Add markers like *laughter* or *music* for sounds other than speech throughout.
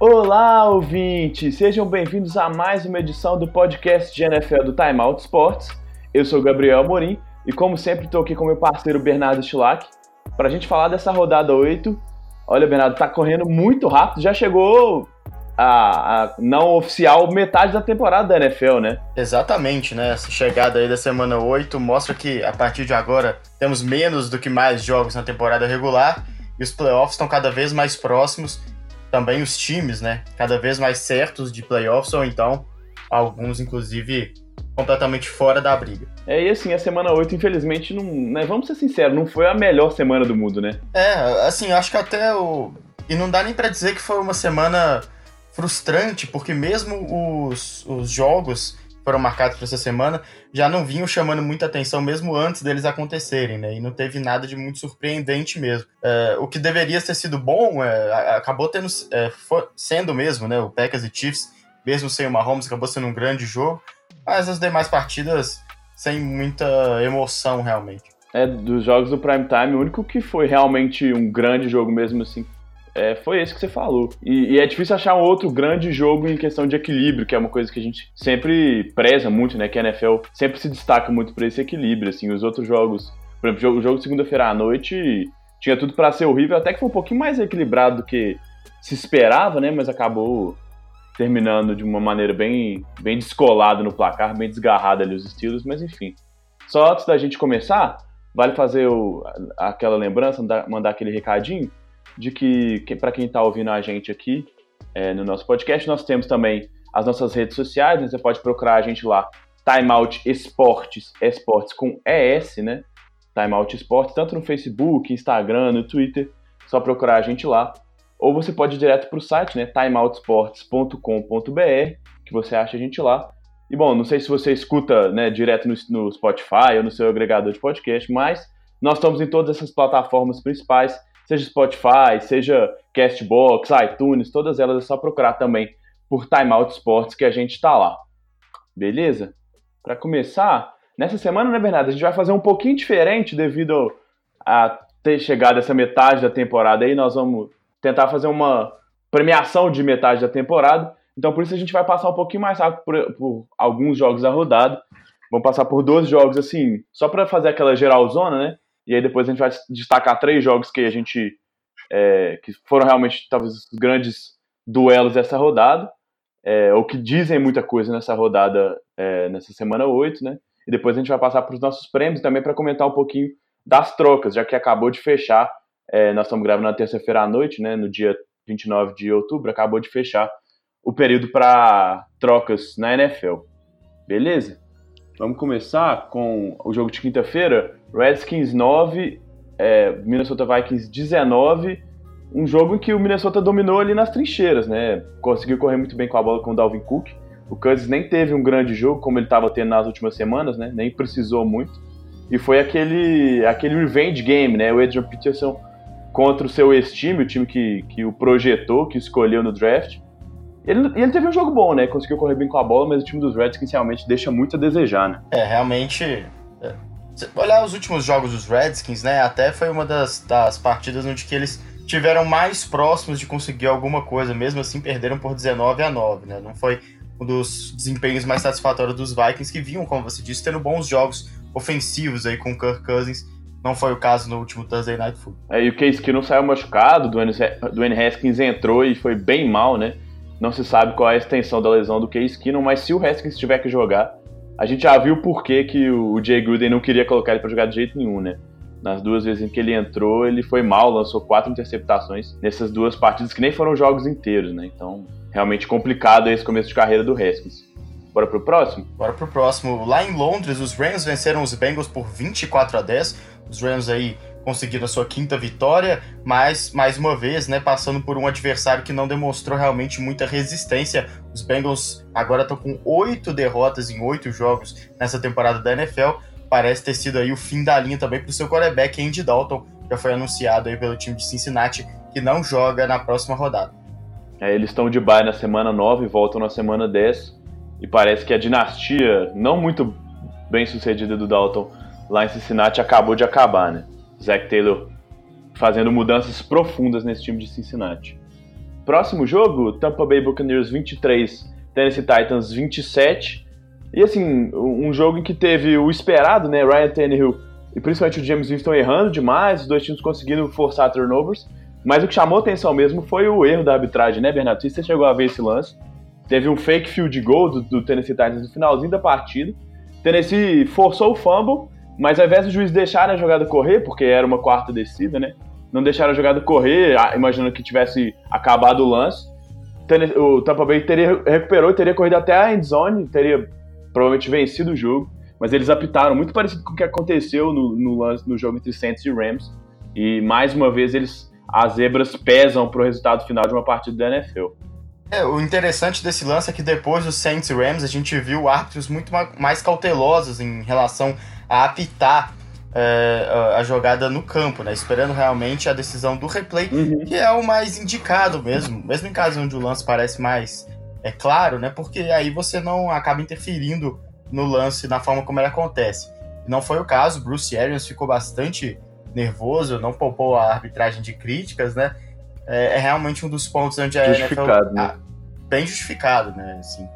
Olá, ouvintes! Sejam bem-vindos a mais uma edição do podcast de NFL do Time Out Sports. Eu sou Gabriel Amorim e, como sempre, estou aqui com meu parceiro Bernardo Stilac para a gente falar dessa rodada 8. Olha, Bernardo, tá correndo muito rápido, já chegou a, a, não oficial metade da temporada da NFL, né? Exatamente, né? Essa chegada aí da semana 8 mostra que a partir de agora temos menos do que mais jogos na temporada regular e os playoffs estão cada vez mais próximos também os times, né, cada vez mais certos de playoffs, ou então alguns, inclusive, completamente fora da briga. É, e assim, a semana 8, infelizmente, não, né, vamos ser sinceros, não foi a melhor semana do mundo, né? É, assim, acho que até o. E não dá nem para dizer que foi uma semana frustrante, porque mesmo os, os jogos foram marcados para essa semana já não vinham chamando muita atenção mesmo antes deles acontecerem, né? E não teve nada de muito surpreendente mesmo. É, o que deveria ter sido bom é, acabou tendo, é, sendo mesmo, né? O Packers e Chiefs, mesmo sem o Mahomes, acabou sendo um grande jogo, mas as demais partidas sem muita emoção realmente. É, dos jogos do Prime Time, o único que foi realmente um grande jogo mesmo assim é, foi esse que você falou. E, e, é difícil achar um outro grande jogo em questão de equilíbrio, que é uma coisa que a gente sempre preza muito, né? Que a NFL sempre se destaca muito por esse equilíbrio. Assim, os outros jogos, por exemplo, o jogo de segunda-feira à noite tinha tudo para ser horrível, até que foi um pouquinho mais equilibrado do que se esperava, né? Mas acabou terminando de uma maneira bem, bem descolada no placar, bem desgarrada ali os estilos, mas enfim. Só antes da gente começar, vale fazer o, aquela lembrança, mandar aquele recadinho de que, que para quem está ouvindo a gente aqui é, no nosso podcast, nós temos também as nossas redes sociais, né? você pode procurar a gente lá, Timeout Esportes, esportes com ES, né? Timeout Esportes, tanto no Facebook, Instagram, no Twitter, só procurar a gente lá. Ou você pode ir direto para o site, né? timeoutsports.com.br, que você acha a gente lá. E bom, não sei se você escuta né, direto no, no Spotify ou no seu agregador de podcast, mas nós estamos em todas essas plataformas principais seja Spotify, seja Castbox, iTunes, todas elas é só procurar também por Timeout Sports que a gente está lá. Beleza? Para começar, nessa semana, né, Bernardo, a gente vai fazer um pouquinho diferente devido a ter chegado essa metade da temporada aí, nós vamos tentar fazer uma premiação de metade da temporada. Então, por isso a gente vai passar um pouquinho mais rápido por, por alguns jogos da rodada. Vamos passar por dois jogos assim, só para fazer aquela geralzona, né? E aí depois a gente vai destacar três jogos que a gente. É, que foram realmente talvez os grandes duelos dessa rodada, é, ou que dizem muita coisa nessa rodada, é, nessa semana 8, né? E depois a gente vai passar para os nossos prêmios também para comentar um pouquinho das trocas, já que acabou de fechar. É, nós estamos gravando na terça-feira à noite, né? No dia 29 de outubro, acabou de fechar o período para trocas na NFL. Beleza? Vamos começar com o jogo de quinta-feira. Redskins 9, é, Minnesota Vikings 19. Um jogo em que o Minnesota dominou ali nas trincheiras, né? Conseguiu correr muito bem com a bola com o Dalvin Cook. O Cousins nem teve um grande jogo como ele estava tendo nas últimas semanas, né? Nem precisou muito. E foi aquele, aquele revenge game, né? O Adrian Peterson contra o seu ex-time, o time que, que o projetou, que escolheu no draft. Ele, ele teve um jogo bom, né? Conseguiu correr bem com a bola, mas o time dos Redskins realmente deixa muito a desejar, né? É, realmente. É. Olhar os últimos jogos dos Redskins, né? Até foi uma das, das partidas onde que eles tiveram mais próximos de conseguir alguma coisa, mesmo assim perderam por 19 a 9, né? Não foi um dos desempenhos mais satisfatórios dos Vikings, que vinham, como você disse, tendo bons jogos ofensivos aí com o Kirk Cousins. Não foi o caso no último Thursday Night Football. É, e o Case Keenum saiu machucado, Dwayne Haskins entrou e foi bem mal, né? Não se sabe qual é a extensão da lesão do Case Keenum, mas se o Haskins tiver que jogar, a gente já viu por que, que o Jay Gruden não queria colocar ele para jogar de jeito nenhum, né? Nas duas vezes em que ele entrou, ele foi mal, lançou quatro interceptações nessas duas partidas que nem foram jogos inteiros, né? Então, realmente complicado esse começo de carreira do Haskins. Bora pro próximo? Bora pro próximo. Lá em Londres, os Rams venceram os Bengals por 24 a 10. Os Rams aí conseguiram a sua quinta vitória, mas mais uma vez, né, passando por um adversário que não demonstrou realmente muita resistência. Os Bengals agora estão com oito derrotas em oito jogos nessa temporada da NFL parece ter sido aí o fim da linha também para o seu quarterback Andy Dalton, já foi anunciado aí pelo time de Cincinnati, que não joga na próxima rodada. É, eles estão de bye na semana 9 e voltam na semana 10. E parece que a dinastia não muito bem sucedida do Dalton lá em Cincinnati acabou de acabar, né? Zach Taylor fazendo mudanças profundas nesse time de Cincinnati. Próximo jogo, Tampa Bay Buccaneers 23, Tennessee Titans 27. E assim, um jogo em que teve o esperado, né? Ryan Tannehill e principalmente o James Winston errando demais, os dois times conseguindo forçar turnovers. Mas o que chamou atenção mesmo foi o erro da arbitragem, né, Bernardo? Você chegou a ver esse lance. Teve um fake field goal do, do Tennessee Titans no finalzinho da partida. Tennessee forçou o fumble, mas ao invés do juiz deixar a jogada correr, porque era uma quarta descida, né? Não deixaram a jogada correr, imaginando que tivesse acabado o lance. O Tampa Bay teria, recuperou e teria corrido até a endzone, teria provavelmente vencido o jogo. Mas eles apitaram muito parecido com o que aconteceu no, no, lance, no jogo entre Saints e Rams. E mais uma vez eles as zebras pesam para o resultado final de uma partida da NFL. É, o interessante desse lance é que depois dos Saints e Rams a gente viu árbitros muito mais cautelosos em relação a apitar é, a jogada no campo, né? Esperando realmente a decisão do replay, uhum. que é o mais indicado mesmo, mesmo em casos onde o lance parece mais é claro, né? Porque aí você não acaba interferindo no lance na forma como ele acontece. Não foi o caso, Bruce Arians ficou bastante nervoso, não poupou a arbitragem de críticas, né? É, é realmente um dos pontos onde a justificado, NFL, né? bem justificado, né? Assim,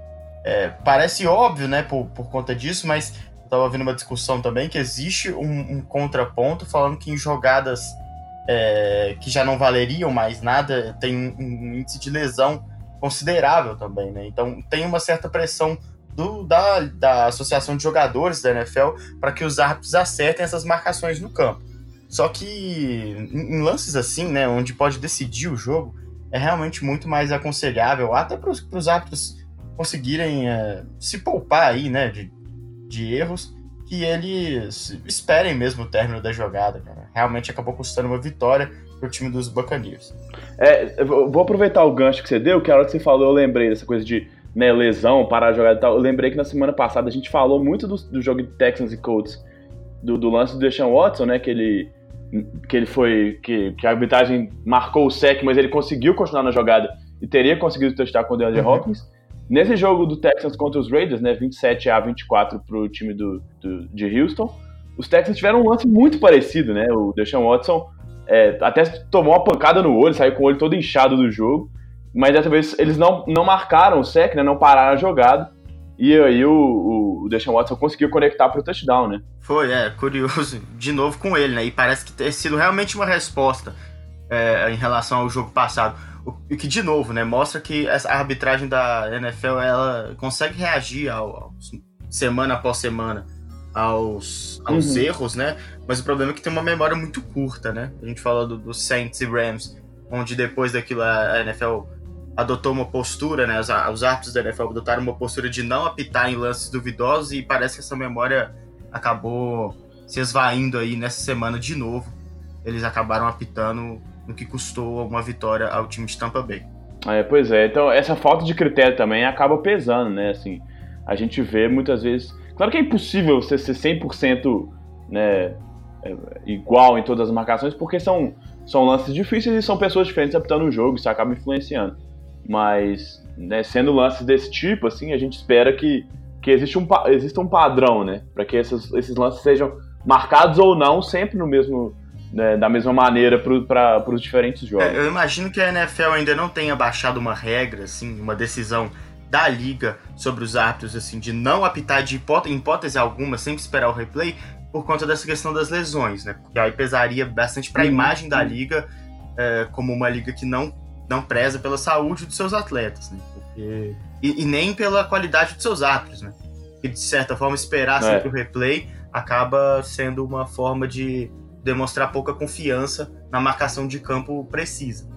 é, parece óbvio, né, por, por conta disso, mas eu tava ouvindo uma discussão também que existe um, um contraponto falando que em jogadas é, que já não valeriam mais nada tem um, um, índice de lesão considerável também, né? Então tem uma certa pressão do, da, da Associação de Jogadores da NFL para que os árbitros acertem essas marcações no campo. Só que em lances assim, né, onde pode decidir o jogo, é realmente muito mais aconselhável, até para os árbitros conseguirem é, se poupar aí, né, de, de erros, que eles esperem mesmo o término da jogada, cara. Realmente acabou custando uma vitória pro time dos Buccaneers. É, vou aproveitar o gancho que você deu, que a hora que você falou eu lembrei dessa coisa de né, lesão, parar a jogada e tal. Eu lembrei que na semana passada a gente falou muito do, do jogo de Texans e Colts, do, do lance do Deshaun Watson, né, que ele que ele foi. Que, que a arbitragem marcou o sec, mas ele conseguiu continuar na jogada e teria conseguido testar com o DeAndre uhum. Hopkins. Nesse jogo do Texans contra os Raiders, né, 27 a 24 para o time do, do, de Houston, os Texans tiveram um lance muito parecido, né? O Deshaun Watson é, até tomou uma pancada no olho, saiu com o olho todo inchado do jogo, mas dessa vez eles não, não marcaram o sec, né, não pararam a jogada, e aí o, o Deshaun Watson conseguiu conectar para o touchdown, né? Foi, é, curioso, de novo com ele, né? E parece que ter sido realmente uma resposta é, em relação ao jogo passado. O que, de novo, né, mostra que essa arbitragem da NFL, ela consegue reagir ao, ao semana após semana aos, aos uhum. erros, né? Mas o problema é que tem uma memória muito curta, né? A gente falou do, do Saints e Rams, onde depois daquilo a NFL adotou uma postura, né? Os, os árbitros da NFL adotaram uma postura de não apitar em lances duvidosos e parece que essa memória acabou se esvaindo aí nessa semana de novo. Eles acabaram apitando no que custou uma vitória ao time de Tampa Bay. É, pois é, então essa falta de critério também acaba pesando, né? Assim, a gente vê muitas vezes. Claro que é impossível você ser 100% né, é, igual em todas as marcações, porque são, são lances difíceis e são pessoas diferentes apitando o jogo, isso acaba influenciando. Mas, né, sendo lances desse tipo, assim, a gente espera que, que existe um, exista um padrão, né? Para que esses, esses lances sejam marcados ou não, sempre no mesmo, né, da mesma maneira para os diferentes jogos. É, eu imagino que a NFL ainda não tenha baixado uma regra, assim, uma decisão da liga sobre os árbitros, assim, de não apitar de hipótese, hipótese alguma, sempre esperar o replay, por conta dessa questão das lesões, né? Porque aí pesaria bastante para a uhum. imagem da liga é, como uma liga que não não preza pela saúde dos seus atletas, né? Porque... E, e, nem pela qualidade dos seus árbitros, né? E de certa forma esperar é. sempre o replay acaba sendo uma forma de demonstrar pouca confiança na marcação de campo precisa.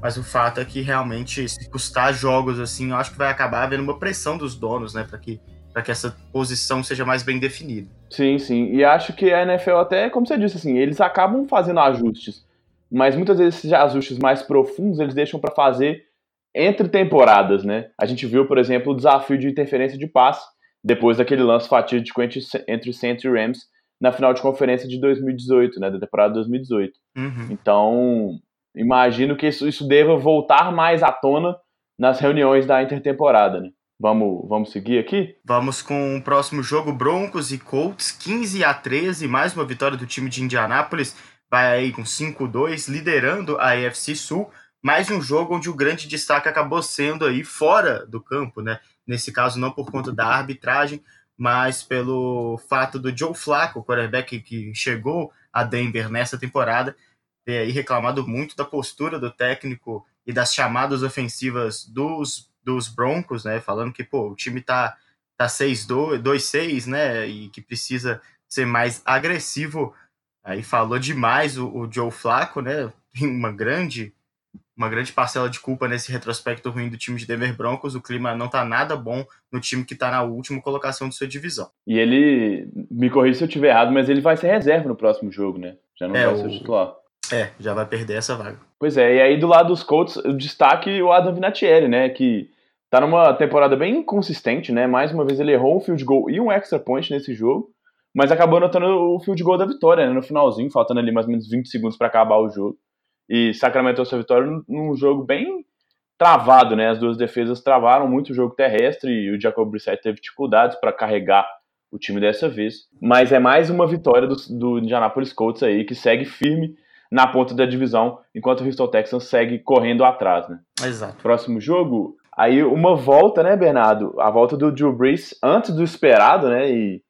Mas o fato é que realmente se custar jogos assim, eu acho que vai acabar havendo uma pressão dos donos, né, para que que essa posição seja mais bem definida. Sim, sim. E acho que a NFL até, como você disse assim, eles acabam fazendo ajustes mas muitas vezes esses ajustes mais profundos eles deixam para fazer entre temporadas, né? A gente viu, por exemplo, o desafio de interferência de passe depois daquele lance fatídico entre, entre Saints e Rams na final de conferência de 2018, né, da temporada 2018. Uhum. Então, imagino que isso, isso deva voltar mais à tona nas reuniões da intertemporada, né? Vamos, vamos seguir aqui? Vamos com o próximo jogo, Broncos e Colts, 15 a 13, mais uma vitória do time de Indianápolis, vai aí com 5-2, liderando a AFC Sul, mais um jogo onde o grande destaque acabou sendo aí fora do campo, né? Nesse caso, não por conta da arbitragem, mas pelo fato do Joe Flacco, o quarterback que chegou a Denver nessa temporada, ter aí reclamado muito da postura do técnico e das chamadas ofensivas dos dos Broncos, né? Falando que, pô, o time tá, tá 6-2-6, né? E que precisa ser mais agressivo. Aí falou demais o, o Joe Flacco, né? Uma grande, uma grande parcela de culpa nesse retrospecto ruim do time de Denver Broncos. O clima não tá nada bom no time que tá na última colocação de sua divisão. E ele, me corrija se eu estiver errado, mas ele vai ser reserva no próximo jogo, né? Já não é, vai ser o... titular. É, já vai perder essa vaga. Pois é, e aí do lado dos Colts, o destaque o Adam Vinatieri, né? Que tá numa temporada bem inconsistente, né? Mais uma vez ele errou um field goal e um extra point nesse jogo, mas acabou anotando o field goal da vitória, né? No finalzinho, faltando ali mais ou menos 20 segundos para acabar o jogo. E sacramentou sua vitória num jogo bem travado, né? As duas defesas travaram muito o jogo terrestre e o Jacob Brissett teve dificuldades para carregar o time dessa vez. Mas é mais uma vitória do, do Indianapolis Colts aí, que segue firme na ponta da divisão, enquanto o Houston Texans segue correndo atrás, né? Exato. Próximo jogo, aí uma volta, né, Bernardo? A volta do Drew Brees antes do esperado, né? E,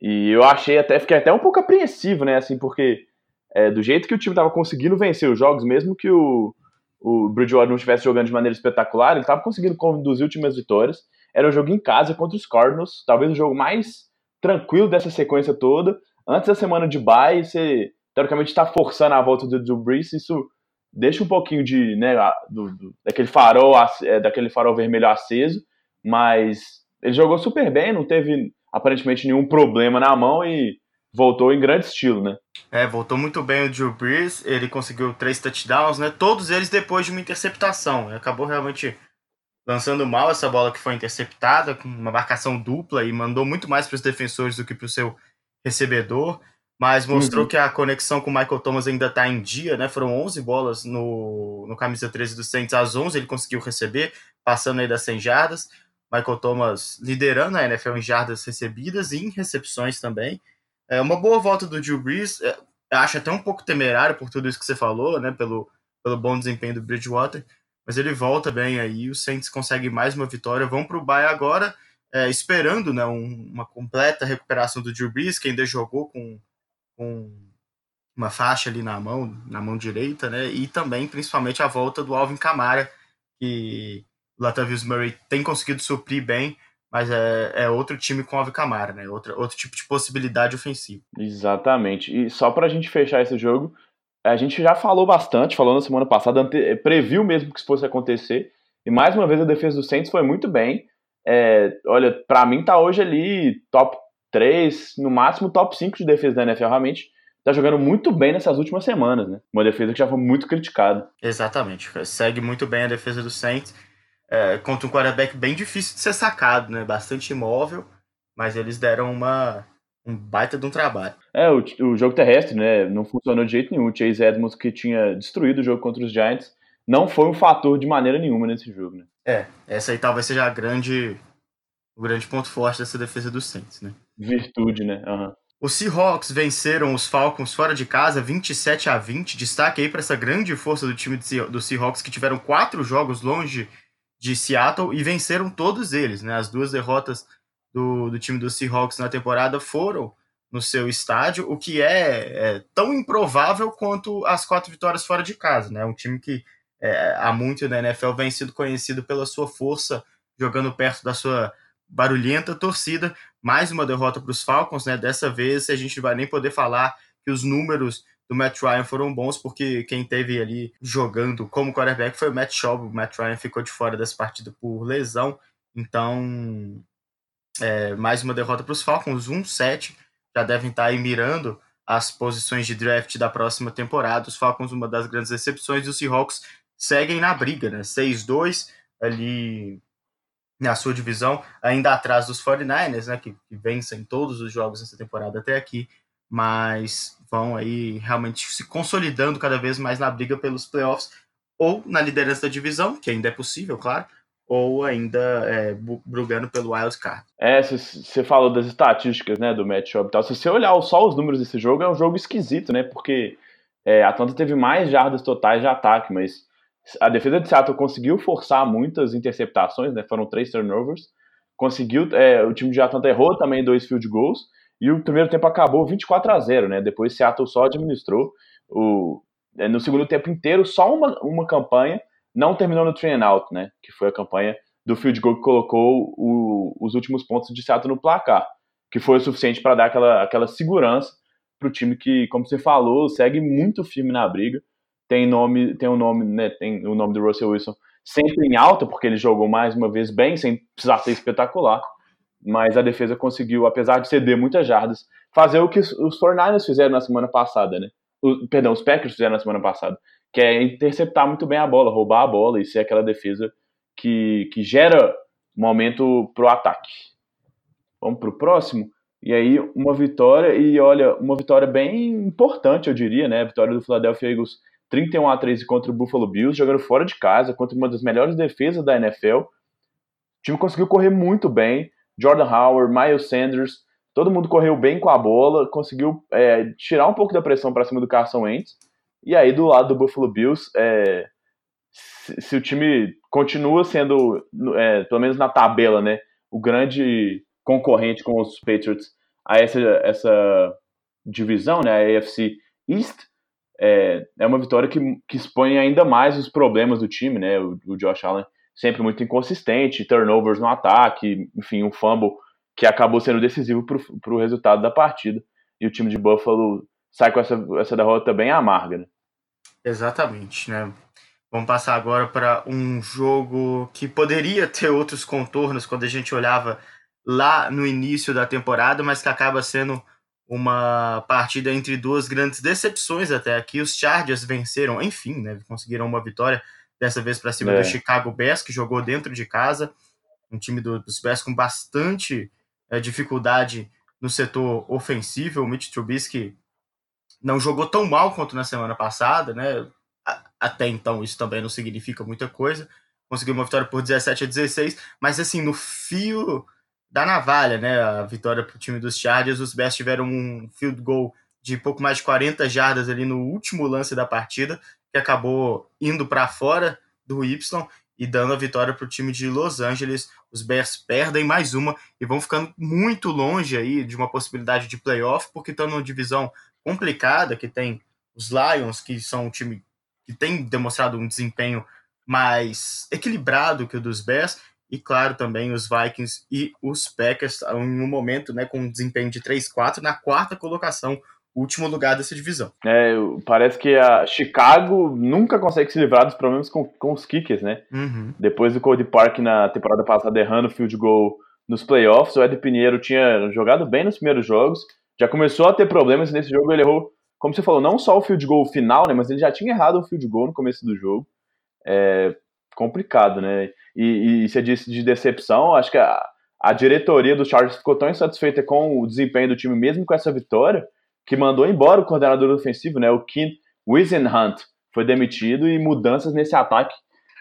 e eu achei até, fiquei até um pouco apreensivo, né, assim, porque é, do jeito que o time estava conseguindo vencer os jogos, mesmo que o, o Bridgewater não estivesse jogando de maneira espetacular, ele estava conseguindo conduzir últimas vitórias. Era um jogo em casa contra os Cardinals, talvez o jogo mais tranquilo dessa sequência toda. Antes da semana de bye, você teoricamente está forçando a volta do Drew Brees, isso deixa um pouquinho de, né, do, do, daquele farol, é, daquele farol vermelho aceso, mas ele jogou super bem, não teve aparentemente nenhum problema na mão e voltou em grande estilo, né? É, voltou muito bem o Drew Brees, ele conseguiu três touchdowns, né? Todos eles depois de uma interceptação. Ele acabou realmente lançando mal essa bola que foi interceptada, com uma marcação dupla e mandou muito mais para os defensores do que para o seu recebedor mas mostrou uhum. que a conexão com o Michael Thomas ainda está em dia, né? Foram 11 bolas no, no camisa 13 do Saints, às 11 ele conseguiu receber, passando aí das 100 jardas. Michael Thomas liderando a NFL em jardas recebidas e em recepções também. É uma boa volta do Drew Brees, é, acho até um pouco temerário por tudo isso que você falou, né? Pelo, pelo bom desempenho do Bridgewater, mas ele volta bem aí, os Saints conseguem mais uma vitória, vão para o bye agora, é, esperando né, um, uma completa recuperação do Drew Brees, que ainda jogou com com uma faixa ali na mão, na mão direita, né? E também, principalmente, a volta do Alvin Kamara, que o Latavius Murray tem conseguido suprir bem, mas é, é outro time com Alvin Kamara, né? Outro, outro tipo de possibilidade ofensiva. Exatamente. E só para a gente fechar esse jogo, a gente já falou bastante, falou na semana passada, previu mesmo que isso fosse acontecer, e mais uma vez a defesa do Saints foi muito bem. É, olha, para mim tá hoje ali top 3, no máximo top 5 de defesa da NFL, realmente tá jogando muito bem nessas últimas semanas, né? Uma defesa que já foi muito criticada. Exatamente, segue muito bem a defesa do Saints, é, contra um quarterback bem difícil de ser sacado, né? Bastante imóvel, mas eles deram uma um baita de um trabalho. É, o, o jogo terrestre, né, não funcionou de jeito nenhum. O Chase Edmonds, que tinha destruído o jogo contra os Giants, não foi um fator de maneira nenhuma nesse jogo, né? É, essa aí talvez seja a grande, o grande ponto forte dessa defesa do Saints, né? Virtude, né? Uhum. Os Seahawks venceram os Falcons fora de casa 27 a 20. Destaque aí para essa grande força do time do Seahawks que tiveram quatro jogos longe de Seattle e venceram todos eles, né? As duas derrotas do, do time do Seahawks na temporada foram no seu estádio, o que é, é, tão improvável quanto as quatro vitórias fora de casa, né? Um time que é, há muito na NFL vem sido conhecido pela sua força jogando perto da sua barulhenta torcida. Mais uma derrota para os Falcons, né? Dessa vez a gente vai nem poder falar que os números do Matt Ryan foram bons, porque quem teve ali jogando como quarterback foi o Matt Schaub. O Matt Ryan ficou de fora dessa partida por lesão. Então, é, mais uma derrota para os Falcons, 1-7. Já devem estar aí mirando as posições de draft da próxima temporada. Os Falcons, uma das grandes decepções, e os Seahawks seguem na briga, né? 6-2, ali na sua divisão, ainda atrás dos 49ers, né, que, que vencem todos os jogos nessa temporada até aqui, mas vão aí realmente se consolidando cada vez mais na briga pelos playoffs ou na liderança da divisão, que ainda é possível, claro, ou ainda é, brigando pelo wild card. É, você falou das estatísticas, né, do matchup e tal. Se você olhar só os números desse jogo, é um jogo esquisito, né, porque é, a Atlanta teve mais jardas totais de ataque, mas a defesa de Seattle conseguiu forçar muitas interceptações, né, foram três turnovers, conseguiu, é, o time de Atlanta errou também dois field goals, e o primeiro tempo acabou 24 a 0, né, depois Seattle só administrou, o, é, no segundo tempo inteiro, só uma, uma campanha não terminou no train out, né? Que foi a campanha do field goal que colocou o, os últimos pontos de Seattle no placar, que foi o suficiente para dar aquela, aquela segurança para o time que, como você falou, segue muito firme na briga. Tem nome, tem o um nome, né? Tem o nome do Russell Wilson sempre em alta, porque ele jogou mais uma vez bem, sem precisar ser espetacular. Mas a defesa conseguiu, apesar de ceder muitas jardas, fazer o que os 49ers fizeram na semana passada, né? O, perdão, os Packers fizeram na semana passada, que é interceptar muito bem a bola, roubar a bola e ser aquela defesa que, que gera momento pro ataque. Vamos pro próximo. E aí, uma vitória, e olha, uma vitória bem importante, eu diria, né? A vitória do Philadelphia Eagles 31 a 13 contra o Buffalo Bills, jogando fora de casa, contra uma das melhores defesas da NFL. O time conseguiu correr muito bem. Jordan Howard, Miles Sanders, todo mundo correu bem com a bola, conseguiu é, tirar um pouco da pressão para cima do Carson Wentz. E aí, do lado do Buffalo Bills, é, se, se, o time continua sendo, é, pelo menos na tabela, né, o grande concorrente com os Patriots a essa, essa divisão, né, a AFC East, é, é uma vitória que, que expõe ainda mais os problemas do time, né, o, o Josh Allen sempre muito inconsistente, turnovers no ataque, enfim, um fumble que acabou sendo decisivo para o resultado da partida. E o time de Buffalo sai com essa, essa derrota bem amarga. Né? Exatamente, né? Vamos passar agora para um jogo que poderia ter outros contornos quando a gente olhava lá no início da temporada, mas que acaba sendo uma partida entre duas grandes decepções até aqui. Os Chargers venceram, enfim, né? Conseguiram uma vitória dessa vez para cima é. do Chicago Bears, que jogou dentro de casa. Um time dos Bears com bastante é, dificuldade no setor ofensivo. O Mitch Trubisky não jogou tão mal quanto na semana passada, né? Até então isso também não significa muita coisa. Conseguiu uma vitória por 17 a 16, mas assim, no fio da navalha, né? A vitória para o time dos Chargers, os Bears tiveram um field goal de pouco mais de 40 jardas ali no último lance da partida, que acabou indo para fora do Y e dando a vitória para o time de Los Angeles. Os Bears perdem mais uma e vão ficando muito longe aí de uma possibilidade de playoff, porque estão numa divisão complicada, que tem os Lions, que são um time que tem demonstrado um desempenho mais equilibrado que o dos Bears, e claro também os Vikings e os Packers em um momento né, com um desempenho de 3-4 na quarta colocação, último lugar dessa divisão. É, parece que a Chicago nunca consegue se livrar dos problemas com, com os kickers, né? Uhum. Depois do Cody Park na temporada passada errando field goal nos playoffs, o Ed Pinheiro tinha jogado bem nos primeiros jogos, já começou a ter problemas nesse jogo, ele errou, como você falou, não só o field goal final, né, mas ele já tinha errado o field goal no começo do jogo. É complicado, né? E, e você disse de decepção, acho que a, a diretoria do Chargers ficou tão insatisfeita com o desempenho do time, mesmo com essa vitória, que mandou embora o coordenador ofensivo, né, o Kim Wisenhunt, foi demitido e mudanças nesse ataque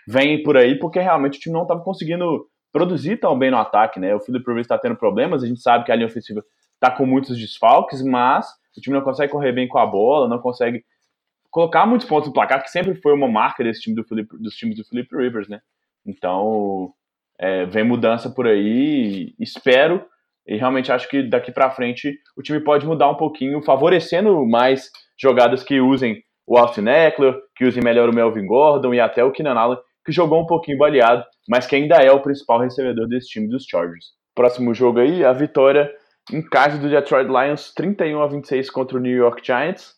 vêm por aí porque realmente o time não estava conseguindo produzir tão bem no ataque, né? O Philip Rivers está tendo problemas, a gente sabe que a linha ofensiva está com muitos desfalques, mas o time não consegue correr bem com a bola, não consegue colocar muitos pontos no placar, que sempre foi uma marca desse time do Philip, dos times do Philip Rivers, né? Então, é, vem mudança por aí, espero e realmente acho que daqui para frente o time pode mudar um pouquinho, favorecendo mais jogadas que usem o Austin Eckler, que usem melhor o Melvin Gordon e até o Keenan Allen, que jogou um pouquinho baleado, mas que ainda é o principal recebedor desse time dos Chargers. Próximo jogo aí, a vitória em casa do Detroit Lions, 31 a 26 contra o New York Giants.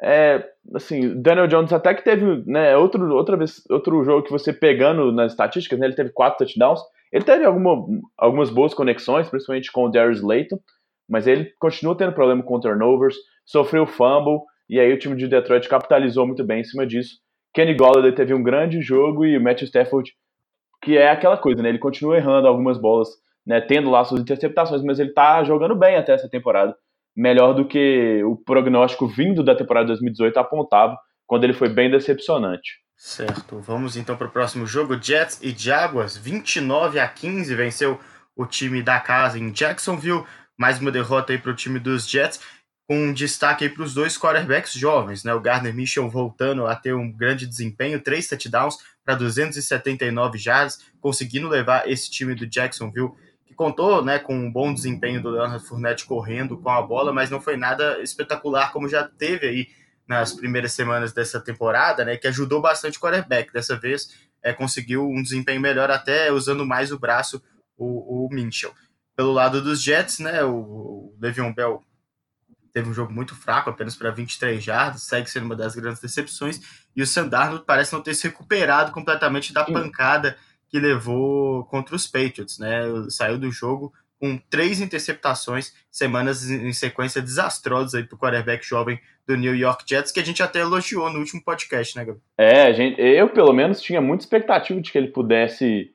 É, assim, Daniel Jones até que teve, né, outro, outra vez, outro jogo que você pegando nas estatísticas, né, ele teve quatro touchdowns. Ele teve alguma, algumas boas conexões, principalmente com o Darius Layton, mas ele continua tendo problema com turnovers, sofreu fumble, e aí o time de Detroit capitalizou muito bem em cima disso. Kenny Golladay teve um grande jogo e o Matthew Stafford que é aquela coisa, né? Ele continua errando algumas bolas, né? Tendo lá suas interceptações, mas ele tá jogando bem até essa temporada. Melhor do que o prognóstico vindo da temporada 2018 apontava, quando ele foi bem decepcionante. Certo, vamos então para o próximo jogo. Jets e Jaguars, 29 a 15, venceu o time da casa em Jacksonville. Mais uma derrota aí para o time dos Jets, com um destaque aí para os dois quarterbacks jovens, né? O Gardner Mitchell voltando a ter um grande desempenho, três touchdowns para 279 jardas, conseguindo levar esse time do Jacksonville, que contou né, com um bom desempenho do Leonard Fournette correndo com a bola, mas não foi nada espetacular como já teve aí nas primeiras semanas dessa temporada, né, que ajudou bastante o quarterback. Dessa vez é, conseguiu um desempenho melhor, até usando mais o braço, o, o Minchel. Pelo lado dos Jets, né, o, o Le'Veon Bell teve um jogo muito fraco, apenas para 23 jardas, segue sendo uma das grandes decepções, e o Sandarno parece não ter se recuperado completamente da pancada que levou contra os Patriots, né? Saiu do jogo com três interceptações, semanas em sequência desastrosas aí para o quarterback jovem do New York Jets, que a gente até elogiou no último podcast, né, Gabriel? É, gente, eu pelo menos tinha muita expectativa de que ele pudesse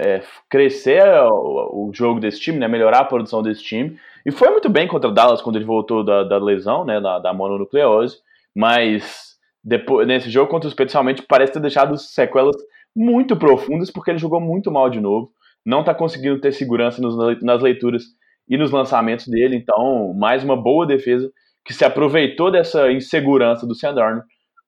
é, crescer o, o, jogo desse time, né, melhorar a produção desse time, e foi muito bem contra o Dallas quando ele voltou da, da lesão, né, da, da mononucleose, mas depois, nesse jogo contra os especialmente parece ter deixado sequelas muito profundas, porque ele jogou muito mal de novo, não está conseguindo ter segurança nos, nas leituras e nos lançamentos dele, então mais uma boa defesa que se aproveitou dessa insegurança do Sandarno,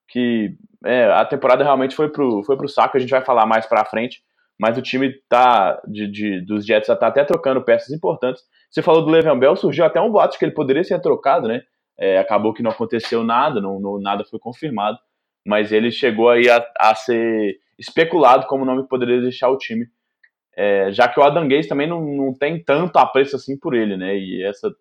que é, a temporada realmente foi pro, foi pro saco, a gente vai falar mais pra frente, mas o time tá de, de dos Jets tá até trocando peças importantes. Você falou do Le'Veon Bell, surgiu até um boato que ele poderia ser trocado, né? É, acabou que não aconteceu nada, não, não, nada foi confirmado, mas ele chegou aí a, a ser especulado como nome que poderia deixar o time, é, já que o Adam Gaze também não, não tem tanto apreço assim por ele, né? E essa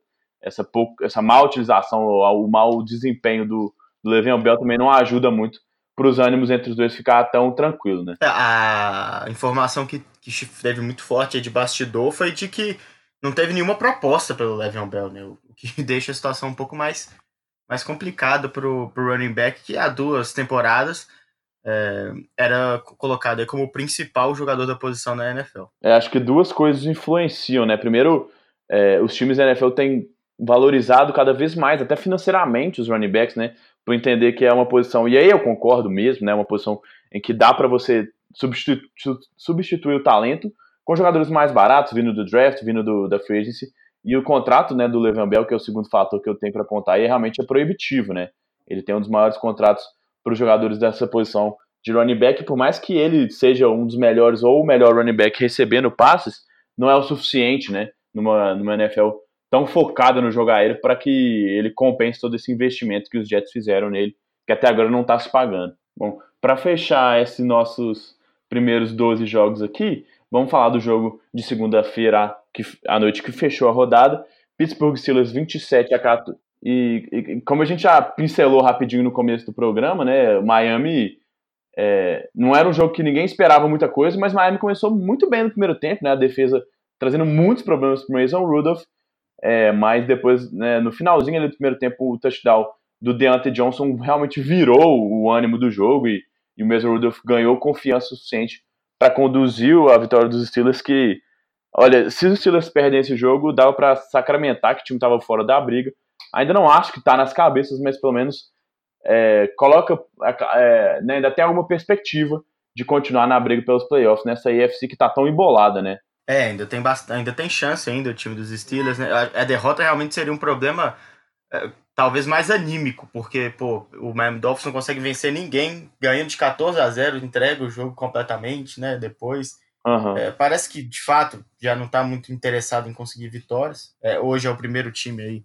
essa, pouco, essa má utilização, o mau desempenho do, do Le'Veon Bell também não ajuda muito para os ânimos entre os dois ficar tão tranquilo, né? É, a informação que, que teve muito forte de bastidor foi de que não teve nenhuma proposta pelo Le'Veon Bell, né? O que *laughs* deixa a situação um pouco mais, mais complicada para o running back, que há duas temporadas é, era colocado como o principal jogador da posição na NFL. É, acho que duas coisas influenciam, né? Primeiro, é, os times da NFL têm valorizado cada vez mais, até financeiramente, os running backs, né? Por entender que é uma posição, e aí eu concordo mesmo, né? Uma posição em que dá para você substituir, substituir o talento com jogadores mais baratos, vindo do draft, vindo do, da free agency, e o contrato né, do Levan Bell, que é o segundo fator que eu tenho para apontar, é realmente é proibitivo, né? Ele tem um dos maiores contratos para os jogadores dessa posição de running back, por mais que ele seja um dos melhores ou o melhor running back recebendo passes, não é o suficiente, né? Numa, numa NFL tão focada no jogo aéreo para que ele compense todo esse investimento que os Jets fizeram nele, que até agora não está se pagando. Bom, para fechar esses nossos primeiros 12 jogos aqui, vamos falar do jogo de segunda-feira à noite que fechou a rodada. Pittsburgh Steelers 27 a 14. E, e, como a gente já pincelou rapidinho no começo do programa, né, Miami é, não era um jogo que ninguém esperava muita coisa, mas Miami começou muito bem no primeiro tempo, né, a defesa trazendo muitos problemas para Mason Rudolph, é, mas depois, né, no finalzinho ali do primeiro tempo, o touchdown do Deontay Johnson realmente virou o ânimo do jogo e, e o Mason Rudolph ganhou confiança suficiente para conduzir a vitória dos Steelers que, olha, se os Steelers perdem esse jogo, dava para sacramentar que o time estava fora da briga. Ainda não acho que está nas cabeças, mas pelo menos é, coloca, é, né, ainda tem alguma perspectiva de continuar na briga pelos playoffs nessa IFC que está tão embolada, né? É, ainda tem bastante, ainda tem chance ainda o time dos Steelers, né? A, a derrota realmente seria um problema é, talvez mais anímico, porque pô, o Miami Dolphins não consegue vencer ninguém, ganhando de 14 a 0, entrega o jogo completamente, né? Depois uhum. é, parece que de fato já não está muito interessado em conseguir vitórias. É, hoje é o primeiro time aí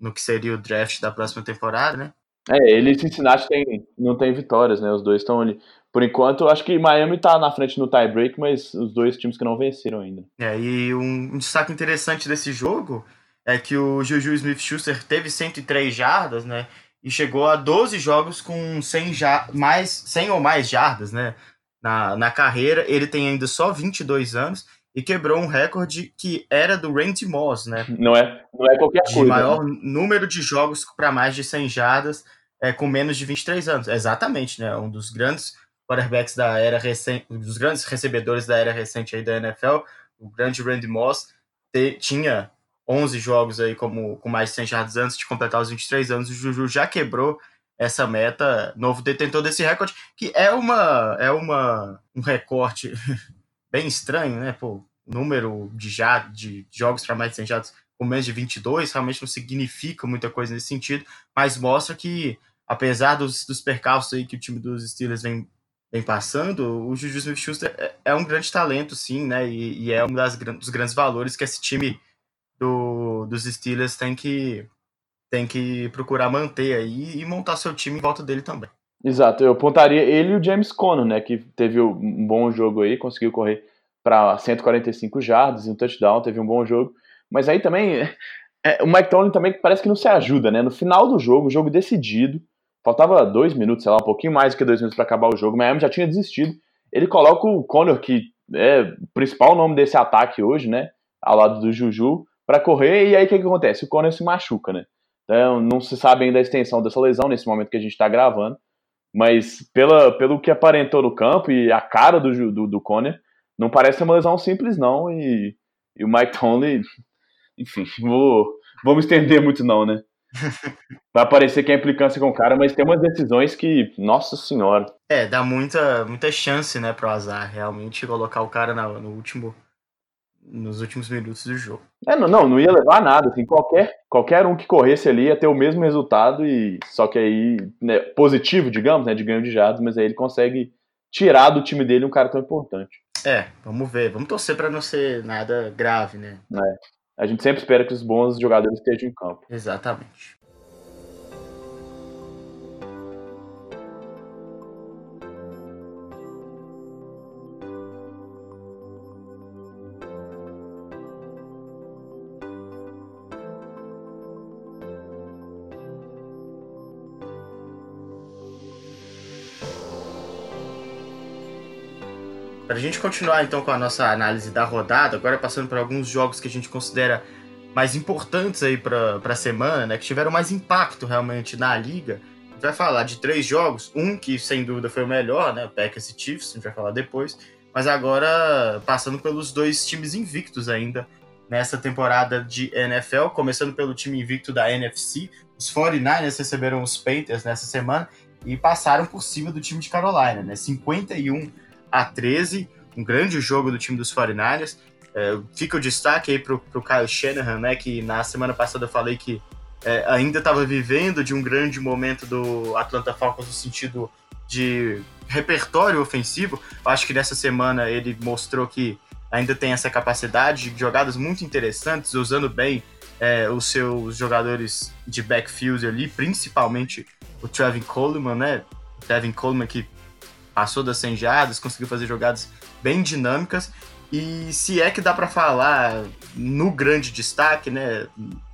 no que seria o draft da próxima temporada, né? É, ele e Cincinnati tem, não tem vitórias, né? Os dois estão ali. Por enquanto, acho que Miami tá na frente no tie-break, mas os dois times que não venceram ainda. É, e um, um destaque interessante desse jogo é que o Juju Smith-Schuster teve 103 jardas, né? E chegou a 12 jogos com 100, ja mais, 100 ou mais jardas, né? Na, na carreira. Ele tem ainda só 22 anos e quebrou um recorde que era do Randy Moss, né? Não é, não é qualquer coisa. De maior né? número de jogos para mais de 100 jardas é, com menos de 23 anos. Exatamente, né? Um dos grandes quarterbacks da era recente, dos grandes recebedores da era recente aí da NFL, o grande Randy Moss te, tinha 11 jogos aí como, com mais de 100 jardas antes de completar os 23 anos, o Juju já quebrou essa meta, novo detentor desse recorde, que é uma é uma um recorte *laughs* bem estranho, né? Pô, número de, já, de jogos para mais de 100 jardas com menos de 22 realmente não significa muita coisa nesse sentido, mas mostra que apesar dos, dos percalços aí que o time dos Steelers vem, vem passando, o Juju Smith-Schuster é, é, um grande talento, sim, né? E, e é um das, dos grandes valores que esse time do, dos Steelers tem que tem que procurar manter aí e montar seu time em volta dele também. Exato, eu apontaria ele e o James Conner, né, que teve um bom jogo aí, conseguiu correr para 145 jardas e um touchdown, teve um bom jogo. Mas aí também é, o Mike Tomlin também parece que não se ajuda, né? No final do jogo, jogo decidido, faltava dois minutos, sei lá, um pouquinho mais do que dois minutos para acabar o jogo, Miami já tinha desistido. Ele coloca o Conner, que é o principal nome desse ataque hoje, né? Ao lado do Juju, para correr, e aí o que, que acontece? O Conner se machuca, né? Então, não se sabe ainda a extensão dessa lesão nesse momento que a gente está gravando, mas pela, pelo que aparentou no campo e a cara do, do, do não parece uma lesão simples, não. E, e o Mike Tomlin, *laughs* enfim, vou, vou me estender muito, não, né? Vai parecer que é implicância com o cara, mas tem umas decisões que, nossa senhora. É, dá muita, muita chance, né, pro azar, realmente, colocar o cara na, no último nos últimos minutos do jogo. É, não, não, não ia levar nada, assim, qualquer, qualquer um que corresse ali ia ter o mesmo resultado, e só que aí, né, positivo, digamos, né, de ganho de jados, mas aí ele consegue tirar do time dele um cara tão importante. É, vamos ver, vamos torcer para não ser nada grave, né? É. A gente sempre espera que os bons jogadores estejam em campo. Exatamente. Para a gente continuar então com a nossa análise da rodada, agora passando por alguns jogos que a gente considera mais importantes aí para a semana, né, que tiveram mais impacto realmente na liga. A gente vai falar de três jogos, um que sem dúvida foi o melhor, né, Packers e Chiefs, a gente vai falar depois, mas agora passando pelos dois times invictos ainda nessa temporada de NFL, começando pelo time invicto da NFC, os 49ers receberam os Panthers nessa semana e passaram por cima do time de Carolina, né, 51 a 13, um grande jogo do time dos 49ers. É, fica o destaque aí pro, pro Kyle Shanahan, né, que na semana passada eu falei que é, ainda estava vivendo de um grande momento do Atlanta Falcons no sentido de repertório ofensivo. Eu acho que nessa semana ele mostrou que ainda tem essa capacidade de jogadas muito interessantes, usando bem é, os seus jogadores de backfield ali, principalmente o Trevin Coleman, né? Trevin Coleman que passou das 100 jardas, conseguiu fazer jogadas bem dinâmicas. E se é que dá para falar no grande destaque, né,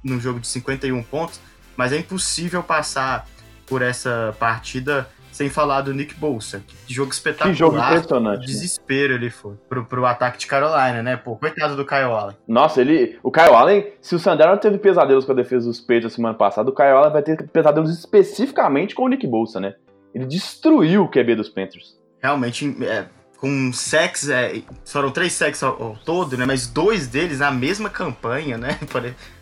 no jogo de 51 pontos, mas é impossível passar por essa partida sem falar do Nick Bolsa. Que jogo espetacular. Que jogo impressionante. Né? Desespero ele foi pro, pro ataque de Carolina, né? Pô, coitado do Kyle Allen. Nossa, ele. O Kyle Allen, se o Sandero teve pesadelos com a defesa dos Peitos semana passada, o Kyle Allen vai ter pesadelos especificamente com o Nick Bolsa, né? Ele destruiu o QB dos Panthers. Realmente, é, com sex, é, foram três sacks ao, ao, todo, né? Mas dois deles na mesma campanha, né? *laughs*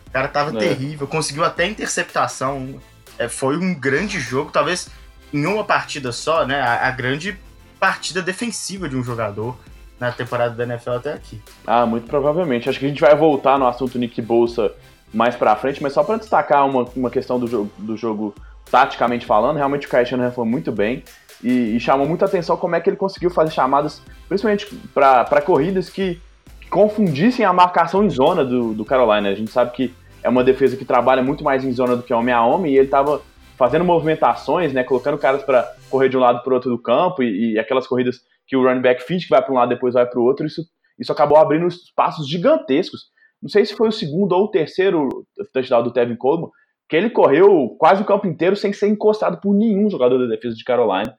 O cara tava é. terrível, conseguiu até interceptação. É, foi um grande jogo, talvez em uma partida só, né? A, a, grande partida defensiva de um jogador na temporada da NFL até aqui. Ah, muito provavelmente. Acho que a gente vai voltar no assunto Nick Bolsa mais pra frente, mas só para destacar uma, uma questão do jogo, do jogo taticamente falando, realmente o Shanahan foi muito bem e, e, chamou muita atenção como é que ele conseguiu fazer chamadas, principalmente para corridas que, que, confundissem a marcação em zona do, do Carolina. A gente sabe que é uma defesa que trabalha muito mais em zona do que homem a homem, e ele estava fazendo movimentações, né, colocando caras para correr de um lado para o outro do campo, e, e, aquelas corridas que o running back finge que vai para um lado depois vai para o outro, isso, isso acabou abrindo espaços gigantescos. Não sei se foi o segundo ou o terceiro touchdown do Tevin Coleman, que ele correu quase o campo inteiro sem ser encostado por nenhum jogador da defesa de Carolina.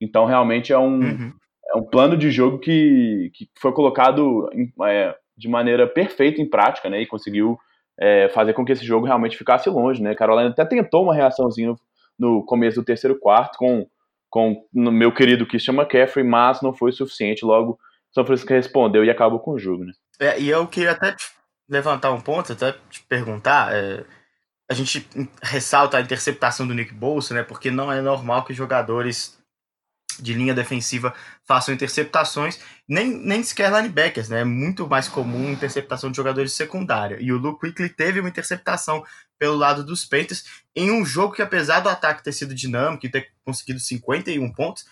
Então, realmente é um, uhum. é um plano de jogo que, que foi colocado em, é, de maneira perfeita em prática, né? E conseguiu é, fazer com que esse jogo realmente ficasse longe, né? Carolina até tentou uma reaçãozinha no, no começo do terceiro quarto com com o meu querido Christian McCaffrey, mas não foi suficiente. Logo, São Francisco respondeu e acabou com o jogo, né? É, e eu queria até levantar um ponto, até te perguntar. É, a gente ressalta a interceptação do Nick Bolsa, né? Porque não é normal que jogadores de linha defensiva façam interceptações, nem, nem sequer linebackers, né? É muito mais comum interceptação de jogadores de secundária. E o Luke Quickly teve uma interceptação pelo lado dos Panthers em um jogo que, apesar do ataque ter sido dinâmico e ter conseguido 51 pontos,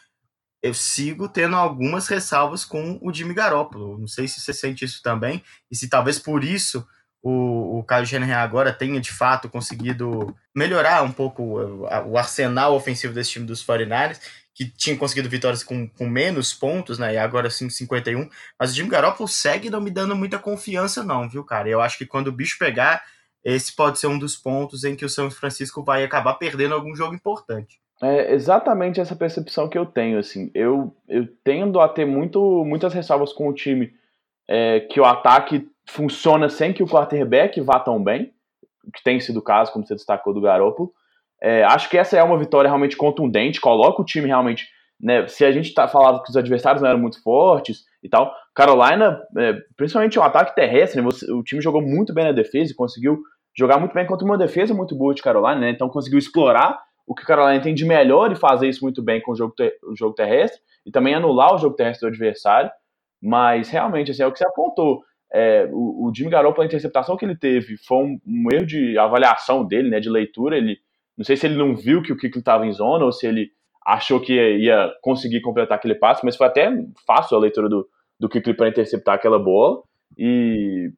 eu sigo tendo algumas ressalvas com o Jimmy Garoppolo. Não sei se você sente isso também, e se talvez por isso o, o Kyle Shanahan agora tenha de fato conseguido melhorar um pouco o, o arsenal ofensivo desse time dos 49ers que tinha conseguido vitórias com, com menos pontos, né? E agora sim 51. Mas o Jimmy Garoppolo segue não me dando muita confiança, não, viu, cara? Eu acho que quando o bicho pegar, esse pode ser um dos pontos em que o São Francisco vai acabar perdendo algum jogo importante. É exatamente essa percepção que eu tenho, assim. Eu, eu tendo a ter muito, muitas ressalvas com o time é, que o ataque funciona sem que o quarterback vá tão bem, que tem sido o caso, como você destacou do Garoppolo. É, acho que essa é uma vitória realmente contundente, coloca o time realmente. Né, se a gente tá, falava que os adversários não eram muito fortes e tal, Carolina, é, principalmente o ataque terrestre, né, você, o time jogou muito bem na defesa e conseguiu jogar muito bem contra uma defesa muito boa de Carolina, né, então conseguiu explorar o que Carolina tem de melhor e fazer isso muito bem com o jogo, ter, o jogo terrestre e também anular o jogo terrestre do adversário. Mas realmente, assim, é o que você apontou. É, o, o Jimmy Garoppolo, a interceptação que ele teve foi um, um erro de avaliação dele, né, de leitura. Ele não sei se ele não viu que o Kiko estava em zona ou se ele achou que ia conseguir completar aquele passe, mas foi até fácil a leitura do, do Kiko para interceptar aquela bola. E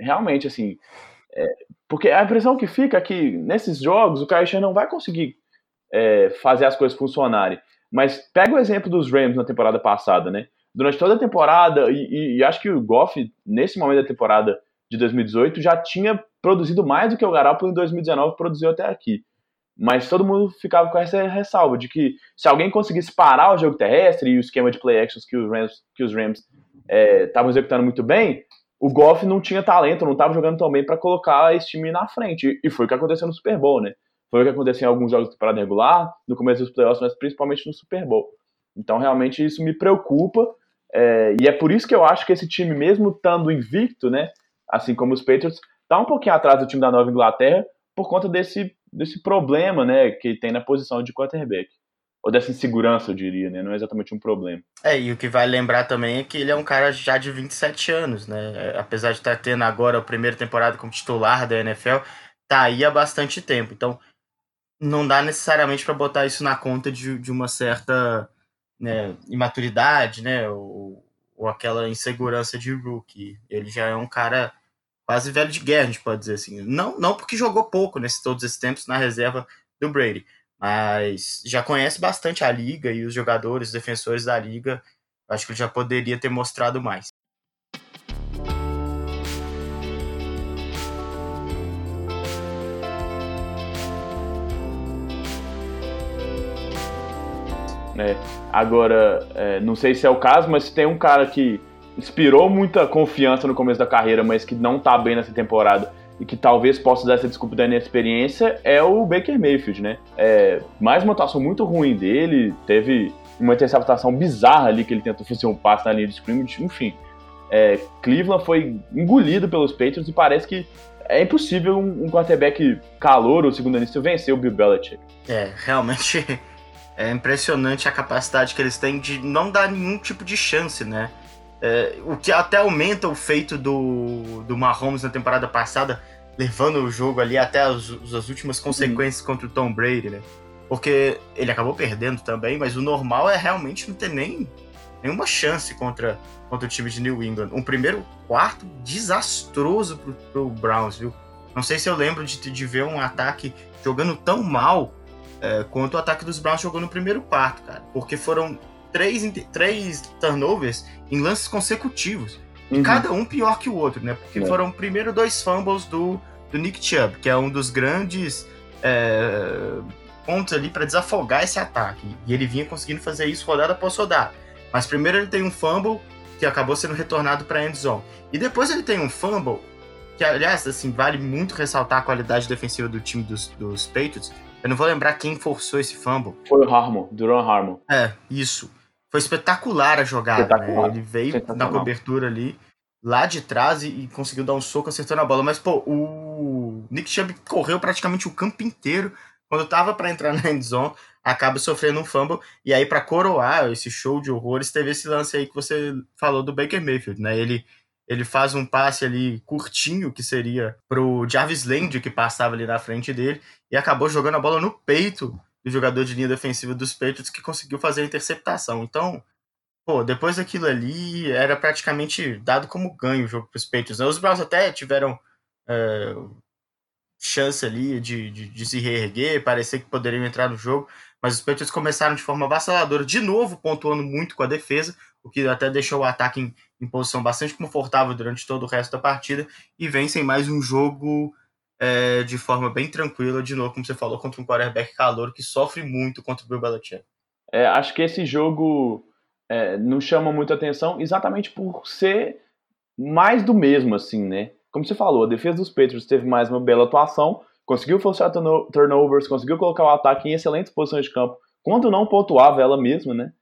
realmente, assim, é, porque a impressão que fica é que nesses jogos o Kyle não vai conseguir é, fazer as coisas funcionarem. Mas pega o exemplo dos Rams na temporada passada, né? Durante toda a temporada, e, e, acho que o Goff, nesse momento da temporada de 2018, já tinha produzido mais do que o Garoppolo em 2019 produziu até aqui. Mas todo mundo ficava com essa ressalva de que se alguém conseguisse parar o jogo terrestre e o esquema de play actions que os Rams que os Rams estavam é, executando muito bem, o Goff não tinha talento, não estava jogando tão bem para colocar esse time na frente. E foi o que aconteceu no Super Bowl, né? Foi o que aconteceu em alguns jogos de temporada regular, no começo dos playoffs, mas principalmente no Super Bowl. Então, realmente, isso me preocupa. É, e é por isso que eu acho que esse time, mesmo estando invicto, né? Assim como os Patriots, está um pouquinho atrás do time da Nova Inglaterra por conta desse desse problema, né, que tem na posição de quarterback. Ou dessa insegurança, eu diria, né? Não é exatamente um problema. É, e o que vai lembrar também é que ele é um cara já de 27 anos, né? É, apesar de estar tá tendo agora a primeira temporada como titular da NFL, tá aí há bastante tempo. Então, não dá necessariamente para botar isso na conta de, de uma certa né, imaturidade, né? Ou, ou aquela insegurança de rookie. Ele já é um cara quase velho de guerra, a gente pode dizer assim. Não, não porque jogou pouco nesses todos esses tempos na reserva do Brady, mas já conhece bastante a liga e os jogadores, os defensores da liga. Acho que ele já poderia ter mostrado mais. É, agora, é, não sei se é o caso, mas tem um cara que inspirou muita confiança no começo da carreira, mas que não tá bem nessa temporada e que talvez possa dar essa desculpa da inexperiência é o Baker Mayfield, né? É, mais uma atuação muito ruim dele, teve uma interceptação bizarra ali que ele tentou fazer um passe na linha de scrimmage, enfim. É, Cleveland foi engolido pelos Patriots e parece que é impossível um, um quarterback calor ou segundo início vencer o Bill Belichick. É, realmente é impressionante a capacidade que eles têm de não dar nenhum tipo de chance, né? É, o que até aumenta o feito do, do Mahomes na temporada passada, levando o jogo ali até as, as últimas consequências uhum. contra o Tom Brady, né? Porque ele acabou perdendo também, mas o normal é realmente não ter nem nenhuma chance contra, contra o time de New England. Um primeiro quarto desastroso pro, pro Browns, viu? Não sei se eu lembro de, de ver um ataque jogando tão mal é, quanto o ataque dos Browns jogou no primeiro quarto, cara. Porque foram três, três turnovers em lances consecutivos. Uhum. E cada um pior que o outro, né? Porque é. foram primeiro dois fumbles do, do Nick Chubb, que é um dos grandes é, pontos ali para desafogar esse ataque. E ele vinha conseguindo fazer isso rodada após rodada. Mas primeiro ele tem um fumble que acabou sendo retornado para end zone. E depois ele tem um fumble que, aliás, assim, vale muito ressaltar a qualidade defensiva do time dos, dos Patriots, Eu não vou lembrar quem forçou esse fumble. Foi o Harmon, Duran Harmon. É, isso. Foi espetacular a jogada, né? espetacular. né? Ele veio na cobertura ali, lá de trás e, e, conseguiu dar um soco acertando a bola. Mas, pô, o Nick Chubb correu praticamente o campo inteiro. Quando tava para entrar *laughs* na endzone, acaba sofrendo um fumble. E aí, para coroar esse show de horrores, teve esse lance aí que você falou do Baker Mayfield, né? Ele ele faz um passe ali curtinho, que seria pro Jarvis Land, que passava ali na frente dele, e acabou jogando a bola no peito do jogador de linha defensiva dos Patriots, que conseguiu fazer a interceptação. Então, pô, depois daquilo ali, era praticamente dado como ganho o jogo pros Patriots. Né? Os Browns até tiveram é, chance ali de, de, de se reerguer, parecer que poderiam entrar no jogo, mas os Patriots começaram de forma avassaladora, de novo pontuando muito com a defesa, o que até deixou o ataque em, em posição bastante confortável durante todo o resto da partida e vencem mais um jogo é, de forma bem tranquila, de novo, como você falou, contra um quarterback calor que sofre muito contra o Bill Belichick. É, acho que esse jogo é, não chama muita atenção exatamente por ser mais do mesmo, assim, né? Como você falou, a defesa dos Patriots teve mais uma bela atuação, conseguiu forçar turnovers, conseguiu colocar o ataque em excelentes posições de campo, quando não pontuava ela mesma, né?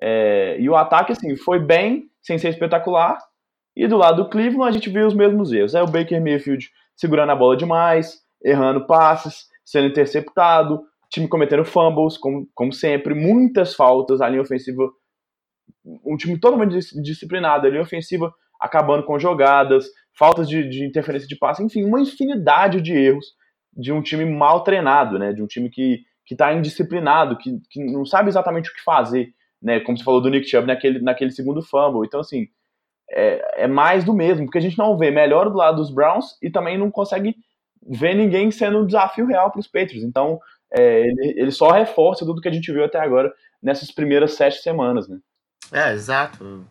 É, e o ataque, assim, foi bem, sem ser espetacular. E do lado do Cleveland, a gente viu os mesmos erros. É o Baker Mayfield segurando a bola demais, errando passes, sendo interceptado, time cometendo fumbles, como, como sempre, muitas faltas, a linha ofensiva, um time totalmente disciplinado, a linha ofensiva acabando com jogadas, faltas de, de interferência de passe, enfim, uma infinidade de erros de um time mal treinado, né? De um time que está indisciplinado, que, que não sabe exatamente o que fazer né? Como você falou do Nick Chubb naquele, naquele segundo fumble. Então, assim, é, é mais do mesmo, porque a gente não vê melhor do lado dos Browns e também não consegue ver ninguém sendo um desafio real para os Patriots. Então, é, ele, ele só reforça tudo que a gente viu até agora nessas primeiras sete semanas, né? É, exato.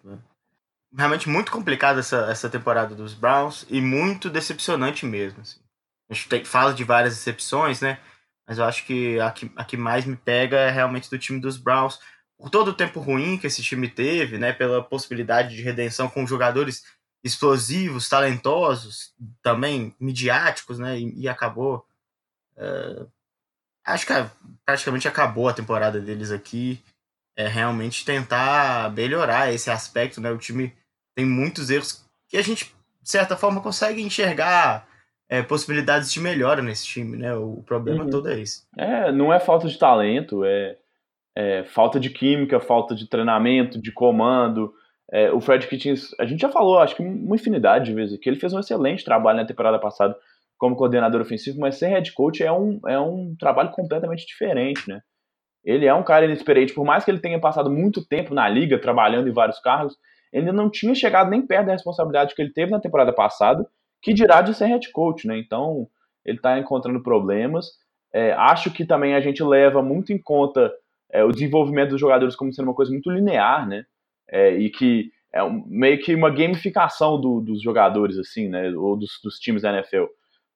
Realmente muito complicada essa, essa temporada dos Browns e muito decepcionante mesmo. Assim. A gente tem, fala de várias decepções, né? Mas eu acho que a, que a que mais me pega é realmente do time dos Browns todo o tempo ruim que esse time teve, né, pela possibilidade de redenção com jogadores explosivos, talentosos, também midiáticos, né, e, e acabou. Uh, acho que praticamente acabou a temporada deles aqui. É realmente tentar melhorar esse aspecto, né? O time tem muitos erros que a gente, de certa forma, consegue enxergar é, possibilidades de melhora nesse time, né? O problema uhum. todo é esse. É, não é falta de talento, é é, falta de química, falta de treinamento, de comando. É, o Fred Kitchens, a gente já falou, acho que uma infinidade de vezes que ele fez um excelente trabalho na temporada passada como coordenador ofensivo, mas ser head coach é um, é um trabalho completamente diferente, né? Ele é um cara inexperiente, por mais que ele tenha passado muito tempo na liga, trabalhando em vários cargos, ele não tinha chegado nem perto da responsabilidade que ele teve na temporada passada, que dirá de ser head coach, né? Então, ele está encontrando problemas. É, acho que também a gente leva muito em conta é, o desenvolvimento dos jogadores como sendo uma coisa muito linear, né? É, e que é um, meio que uma gamificação do, dos jogadores, assim, né? Ou dos, dos times da NFL.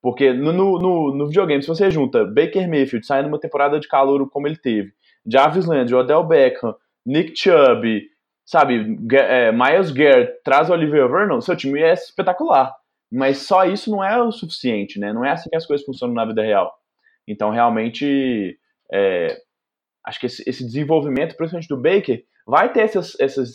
Porque no, no, no, videogame, se você junta Baker Mayfield saindo uma temporada de calor como ele teve, Jarvis Landry, Odell Beckham, Nick Chubb, sabe, é, Miles Garrett, traz Oliver Vernon, seu time é espetacular. Mas só isso não é o suficiente, né? Não é assim que as coisas funcionam na vida real. Então, realmente, é, acho que esse, esse, desenvolvimento, principalmente do Baker, vai ter essas, essas,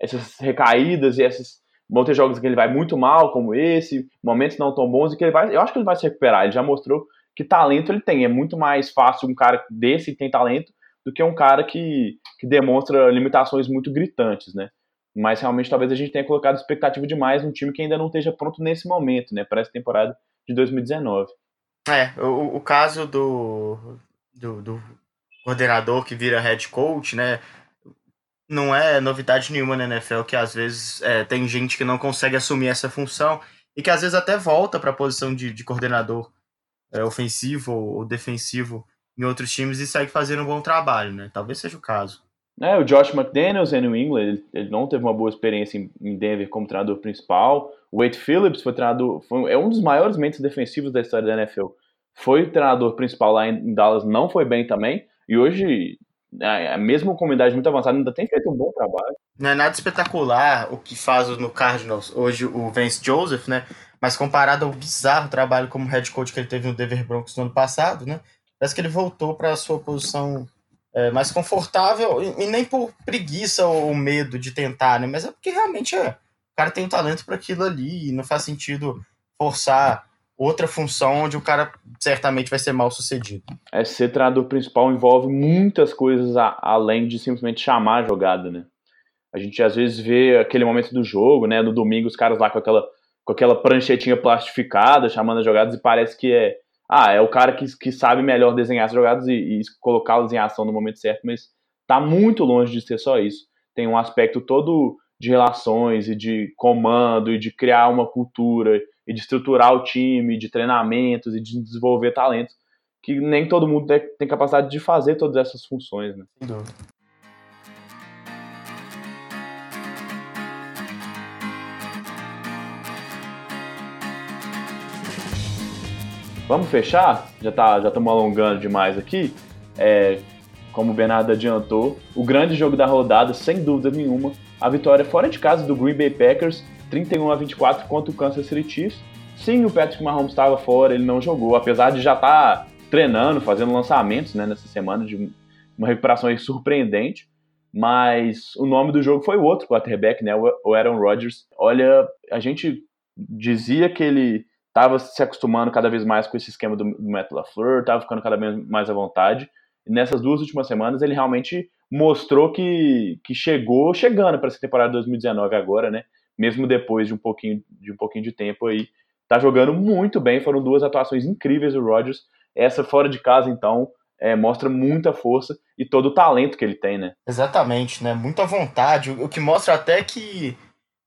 essas recaídas e esses. Vão ter jogos que ele vai muito mal, como esse, momentos não tão bons, e que ele vai. Eu acho que ele vai se recuperar. Ele já mostrou que talento ele tem. É muito mais fácil um cara desse que tem talento do que um cara que, que demonstra limitações muito gritantes, né? Mas realmente talvez a gente tenha colocado expectativa demais num time que ainda não esteja pronto nesse momento, né? Para essa temporada de 2019. É, o, o caso do, do, do coordenador que vira head coach, né? Não é novidade nenhuma na NFL que às vezes é, tem gente que não consegue assumir essa função e que às vezes até volta para a posição de, de coordenador é, ofensivo ou defensivo em outros times e segue fazendo um bom trabalho, né? Talvez seja o caso. É, o Josh McDaniels em New England, ele, ele, não teve uma boa experiência em, em, Denver como treinador principal. O Wade Phillips foi treinador, foi, é um dos maiores mentes defensivos da história da NFL. Foi treinador principal lá em, em Dallas, não foi bem também. E hoje, a mesma comunidade muito avançada ainda tem feito um bom trabalho. Não é nada espetacular o que faz no Cardinals hoje o Vance Joseph, né? Mas comparado ao bizarro trabalho como head coach que ele teve no Denver Broncos no ano passado, né? parece que ele voltou para a sua posição é, mais confortável, e, e, nem por preguiça ou medo de tentar, né? Mas é porque realmente é, o cara tem um talento para aquilo ali e não faz sentido forçar outra função onde o cara certamente vai ser mal sucedido. É, ser treinador principal envolve muitas coisas a, além de simplesmente chamar a jogada, né? A gente às vezes vê aquele momento do jogo, né? No domingo, os caras lá com aquela, com aquela pranchetinha plastificada, chamando as jogadas, e parece que é ah, é o cara que, que sabe melhor desenhar as jogadas e, e colocá-las em ação no momento certo, mas está muito longe de ser só isso. Tem um aspecto todo de relações e de comando e de criar uma cultura e de estruturar o time, de treinamentos e de desenvolver talentos que nem todo mundo tem capacidade de fazer todas essas funções, né? Sem dúvida. Vamos fechar? Já tá, já estamos alongando demais aqui. É, como o Bernardo adiantou, o grande jogo da rodada, sem dúvida nenhuma, a vitória fora de casa do Green Bay Packers, 31 a 24 contra o Kansas City Chiefs. Sim, o Patrick Mahomes estava fora, ele não jogou, apesar de já estar tá treinando, fazendo lançamentos né, nessa semana, de uma recuperação surpreendente. Mas o nome do jogo foi o outro quarterback, né, o Aaron Rodgers. Olha, a gente dizia que ele estava se acostumando cada vez mais com esse esquema do, do Matt LaFleur, estava ficando cada vez mais à vontade. E nessas duas últimas semanas ele realmente mostrou que, que chegou chegando para essa temporada 2019 agora, né? Mesmo depois de um pouquinho de um pouquinho de tempo aí, tá jogando muito bem. Foram duas atuações incríveis do Rodgers. Essa fora de casa então é, mostra muita força e todo o talento que ele tem, né? Exatamente, né? Muita vontade. O que mostra até que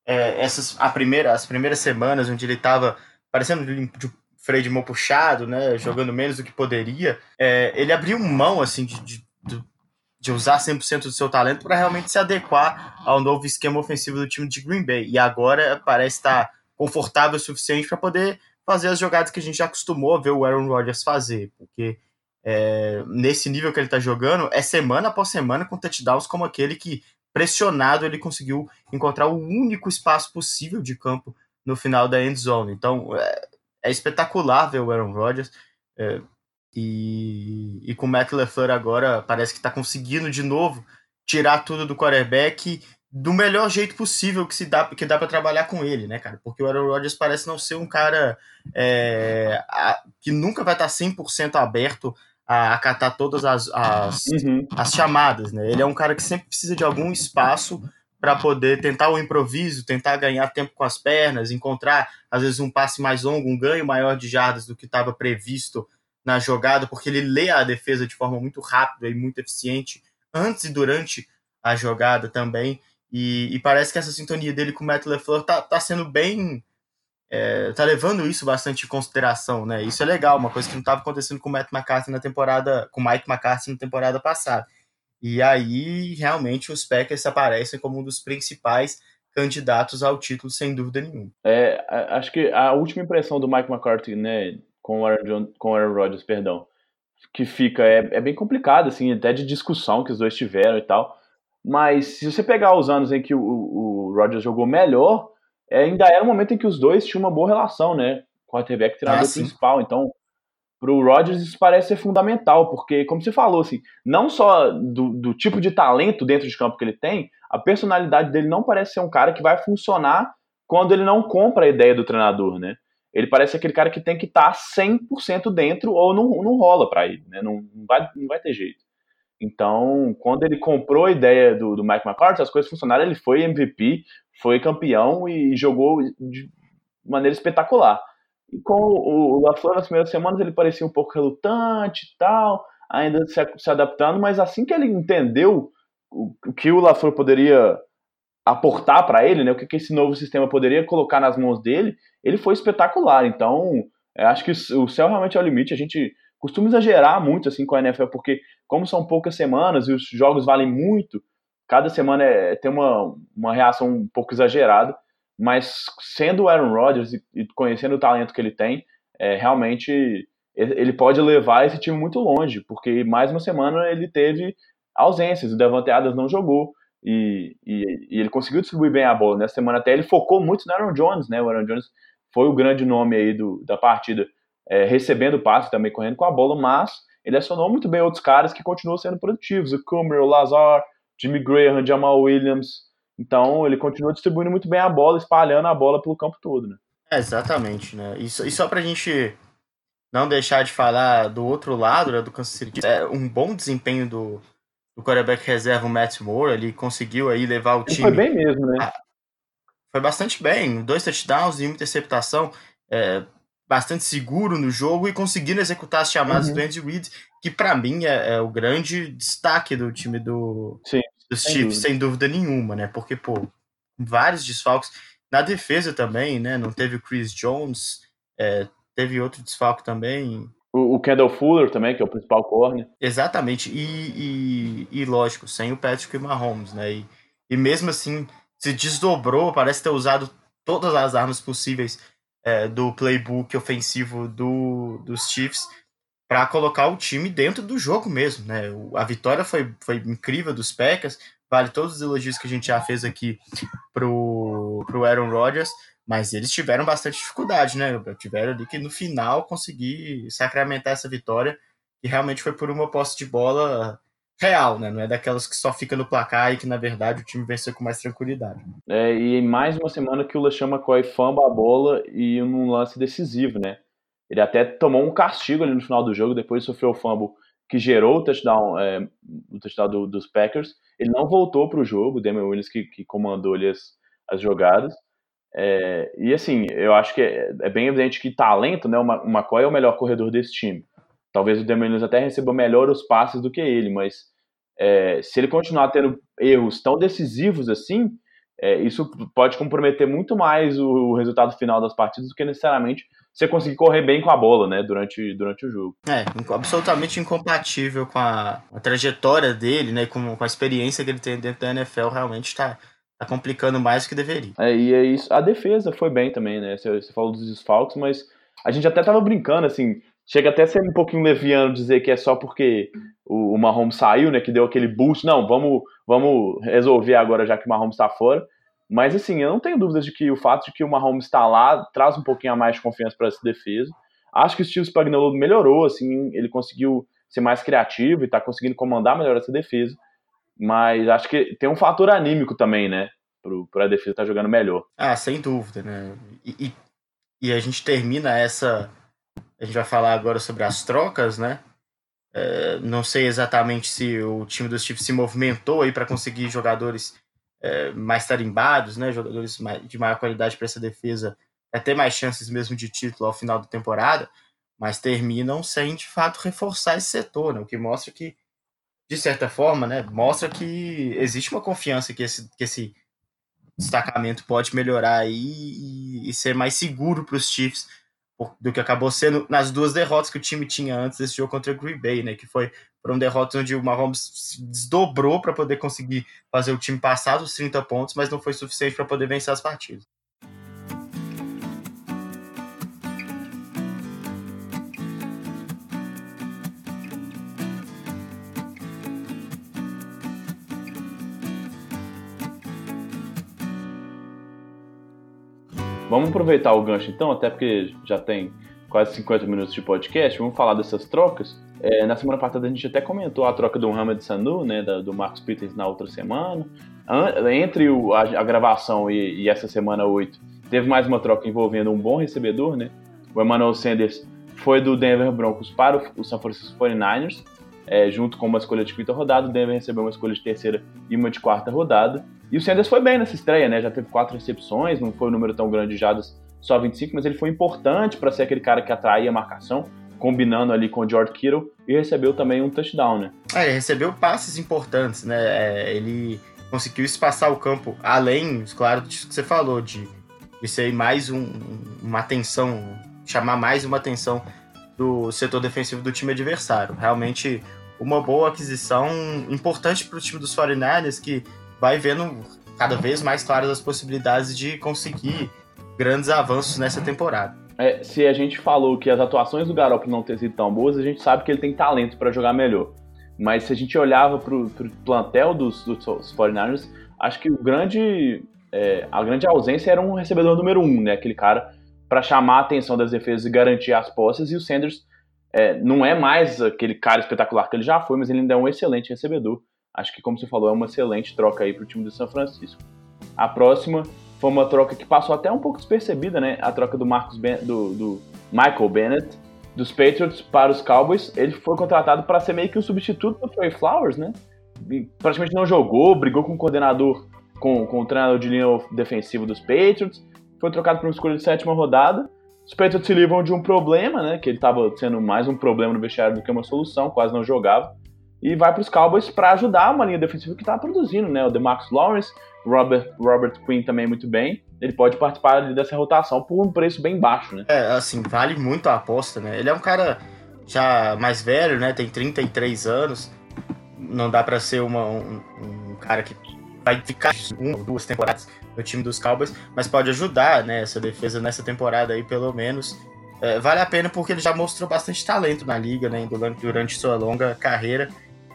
é, essas a primeira, as primeiras semanas onde ele estava parecendo de freio de mão puxado, né, jogando menos do que poderia, é, ele abriu mão assim de, de, de usar 100% do seu talento para realmente se adequar ao novo esquema ofensivo do time de Green Bay. E agora parece estar confortável o suficiente para poder fazer as jogadas que a gente já acostumou a ver o Aaron Rodgers fazer, porque é, nesse nível que ele está jogando, é semana após semana com touchdowns como aquele que, pressionado, ele conseguiu encontrar o único espaço possível de campo no final da end zone. Então é, é espetacular ver o Aaron Rodgers. É, e, e com o Matt LeFleur agora parece que está conseguindo de novo tirar tudo do quarterback do melhor jeito possível que se dá que dá para trabalhar com ele, né, cara? Porque o Aaron Rodgers parece não ser um cara é, a, que nunca vai estar 100% aberto a acatar todas as, as, uhum. as chamadas, né? Ele é um cara que sempre precisa de algum espaço para poder tentar o improviso, tentar ganhar tempo com as pernas, encontrar às vezes um passe mais longo, um ganho maior de jardas do que estava previsto na jogada, porque ele lê a defesa de forma muito rápida e muito eficiente antes e durante a jogada também. E, e parece que essa sintonia dele com o Matt LeFleur tá, tá sendo bem. É, tá levando isso bastante em consideração, né? Isso é legal, uma coisa que não estava acontecendo com o Matt McCarthy na temporada, com o Mike McCarthy na temporada passada. E aí, realmente, os Packers aparecem como um dos principais candidatos ao título, sem dúvida nenhuma. É, acho que a última impressão do Mike McCarthy, né, com o Aaron, John, com o Aaron Rodgers, perdão, que fica, é, é bem complicado, assim, até de discussão que os dois tiveram e tal. Mas se você pegar os anos em que o, o Rodgers jogou melhor, é, ainda era um momento em que os dois tinham uma boa relação, né? Quarterback treinador ah, principal. Então, para o Rodgers isso parece ser fundamental, porque, como você falou, assim, não só do, do, tipo de talento dentro de campo que ele tem, a personalidade dele não parece ser um cara que vai funcionar quando ele não compra a ideia do treinador, né? Ele parece aquele cara que tem que estar tá 100% dentro ou não, não rola para ele, né? Não, não, vai, não vai ter jeito. Então, quando ele comprou a ideia do, do Mike McCarthy, as coisas funcionaram, ele foi MVP, foi campeão e jogou de maneira espetacular. E com o, LaFleur nas primeiras semanas ele parecia um pouco relutante e tal, ainda se, se adaptando, mas assim que ele entendeu o, o que o LaFleur poderia aportar para ele, né, o que, que esse novo sistema poderia colocar nas mãos dele, ele foi espetacular. Então, acho que o céu realmente é o limite. A gente costuma exagerar muito assim com a NFL, porque como são poucas semanas e os jogos valem muito, cada semana é, tem uma, uma reação um pouco exagerada mas sendo o Aaron Rodgers e, conhecendo o talento que ele tem, é, realmente ele pode levar esse time muito longe, porque mais uma semana ele teve ausências, o Devante Adams não jogou, e, e, e, ele conseguiu distribuir bem a bola. Nessa semana até ele focou muito no Aaron Jones, né? O Aaron Jones foi o grande nome aí do, da partida, é, recebendo passe também, correndo com a bola, mas ele acionou muito bem outros caras que continuam sendo produtivos, o Kummer, o Lazar, Jimmy Graham, Jamal Williams. Então ele continua distribuindo muito bem a bola, espalhando a bola pelo campo todo, né? É, exatamente, né? E, e só pra gente não deixar de falar do outro lado, né, do Kansas City, é um bom desempenho do, do quarterback reserva, o Matt Moore, ele conseguiu aí levar o ele time... Foi bem mesmo, né? A, foi bastante bem, dois touchdowns e uma interceptação, é, bastante seguro no jogo e conseguindo executar as chamadas uhum. do Andy Reid, que para mim é, é, o grande destaque do time do, Sim, dos sem Chiefs, dúvida. sem dúvida nenhuma, né? Porque, pô, vários desfalques. Na defesa também, né? Não teve o Chris Jones, é, teve outro desfalque também. O, Kendall Fuller também, que é o principal corner. Exatamente, e, e, e lógico, sem o Patrick Mahomes, né? E, e mesmo assim, se desdobrou, parece ter usado todas as armas possíveis é, do playbook ofensivo do, dos Chiefs para colocar o time dentro do jogo mesmo, né? A vitória foi, foi incrível dos Packers, vale todos os elogios que a gente já fez aqui pro, pro Aaron Rodgers, mas eles tiveram bastante dificuldade, né? Tiveram ali que no final conseguir sacramentar essa vitória, que realmente foi por uma posse de bola real, né? Não é daquelas que só fica no placar e que, na verdade, o time venceu com mais tranquilidade. É, e mais uma semana que o LeSean McCoy famba a bola e num lance decisivo, né? Ele até tomou um castigo ali no final do jogo, depois sofreu o fumble que gerou o touchdown, é, o touchdown do, dos Packers. Ele não voltou para o jogo, o Damian Williams que, que comandou ali as, as jogadas. É, e assim, eu acho que é, é, bem evidente que talento, né? O McCoy é o melhor corredor desse time. Talvez o Damian até receba melhor os passes do que ele, mas é, se ele continuar tendo erros tão decisivos assim, é, isso pode comprometer muito mais o, o, resultado final das partidas do que necessariamente você conseguir correr bem com a bola, né, durante, durante o jogo. É, absolutamente incompatível com a, a trajetória dele, né, com, com a experiência que ele tem dentro da NFL, realmente está tá complicando mais do que deveria. É, e é isso. A defesa foi bem também, né, você, você falou dos desfalques, mas a gente até tava brincando, assim, Chega até a ser um pouquinho leviano dizer que é só porque o, o Mahomes saiu, né? Que deu aquele boost. Não, vamos, vamos resolver agora já que o Mahomes está fora. Mas assim, eu não tenho dúvidas de que o fato de que o Mahomes está lá traz um pouquinho a mais de confiança para essa defesa. Acho que o Steve Spagnuolo melhorou, assim, ele conseguiu ser mais criativo e está conseguindo comandar melhor essa defesa. Mas acho que tem um fator anímico também, né? Para a defesa estar tá jogando melhor. Ah, sem dúvida, né? E, e, e a gente termina essa a gente vai falar agora sobre as trocas, né? É, não sei exatamente se o time dos Chiefs se movimentou aí para conseguir jogadores é, mais tarimbados, né? Jogadores de maior qualidade para essa defesa, ter mais chances mesmo de título ao final da temporada, mas terminam sem de fato reforçar esse setor, né? O que mostra que, de certa forma, né? Mostra que existe uma confiança que esse, que esse destacamento pode melhorar e, e ser mais seguro para os Chiefs do que acabou sendo nas duas derrotas que o time tinha antes desse jogo contra o Green Bay, né? Que foi foram derrotas onde o Mahomes se desdobrou para poder conseguir fazer o time passar dos 30 pontos, mas não foi suficiente para poder vencer as partidas. Vamos aproveitar o gancho então, até porque já tem quase 50 minutos de podcast, vamos falar dessas trocas. É, na semana passada a gente até comentou a troca do Mohamed Sanu, né, da, do Marcos Peters na outra semana. Entre o, a, a, gravação e, e, essa semana 8, teve mais uma troca envolvendo um bom recebedor, né? O Emmanuel Sanders foi do Denver Broncos para o, o San Francisco 49ers, é, junto com uma escolha de quinta rodada. O Denver recebeu uma escolha de terceira e uma de quarta rodada. E o Sanders foi bem nessa estreia, né? Já teve quatro recepções, não foi um número tão grande de jadas, só 25, mas ele foi importante para ser aquele cara que atraía a marcação, combinando ali com o George Kittle e recebeu também um touchdown, né? É, ele recebeu passes importantes, né? É, ele conseguiu espaçar o campo, além, claro, disso que você falou, de, de ser mais um, uma atenção, chamar mais uma atenção do setor defensivo do time adversário. Realmente uma boa aquisição importante para o time dos 49ers, que vai vendo cada vez mais claras as possibilidades de conseguir grandes avanços nessa temporada. É, se a gente falou que as atuações do Garoppolo não têm sido tão boas, a gente sabe que ele tem talento para jogar melhor. Mas se a gente olhava para o plantel dos, dos 49ers, acho que o grande, é, a grande ausência era um recebedor número um, né? Aquele cara para chamar a atenção das defesas e garantir as posses, e o Sanders É, não é mais aquele cara espetacular que ele já foi, mas ele ainda é um excelente recebedor. Acho que, como você falou, é uma excelente troca aí para o time do São Francisco. A próxima foi uma troca que passou até um pouco despercebida, né? A troca do Marcos ben do, do Michael Bennett dos Patriots para os Cowboys. Ele foi contratado para ser meio que o substituto do Trey Flowers, né? E praticamente não jogou, brigou com o coordenador, com, com o treinador de linha defensivo dos Patriots. Foi trocado para uma escolha de sétima rodada. Os Patriots se livram de um problema, né? Que ele estava sendo mais um problema no vestiário do que uma solução, quase não jogava. E vai para os Cowboys para ajudar uma linha defensiva que estava produzindo, né? O DeMarcus Lawrence, Robert, Robert Quinn também muito bem. Ele pode participar dessa rotação por um preço bem baixo, né? É, assim, vale muito a aposta, né? Ele é um cara já mais velho, né? Tem 33 anos. Não dá para ser uma, um, um, cara que vai ficar uma ou duas temporadas no time dos Cowboys, mas pode ajudar, né? Essa defesa nessa temporada aí, pelo menos. É, vale a pena porque ele já mostrou bastante talento na liga, né? Durante, durante sua longa carreira.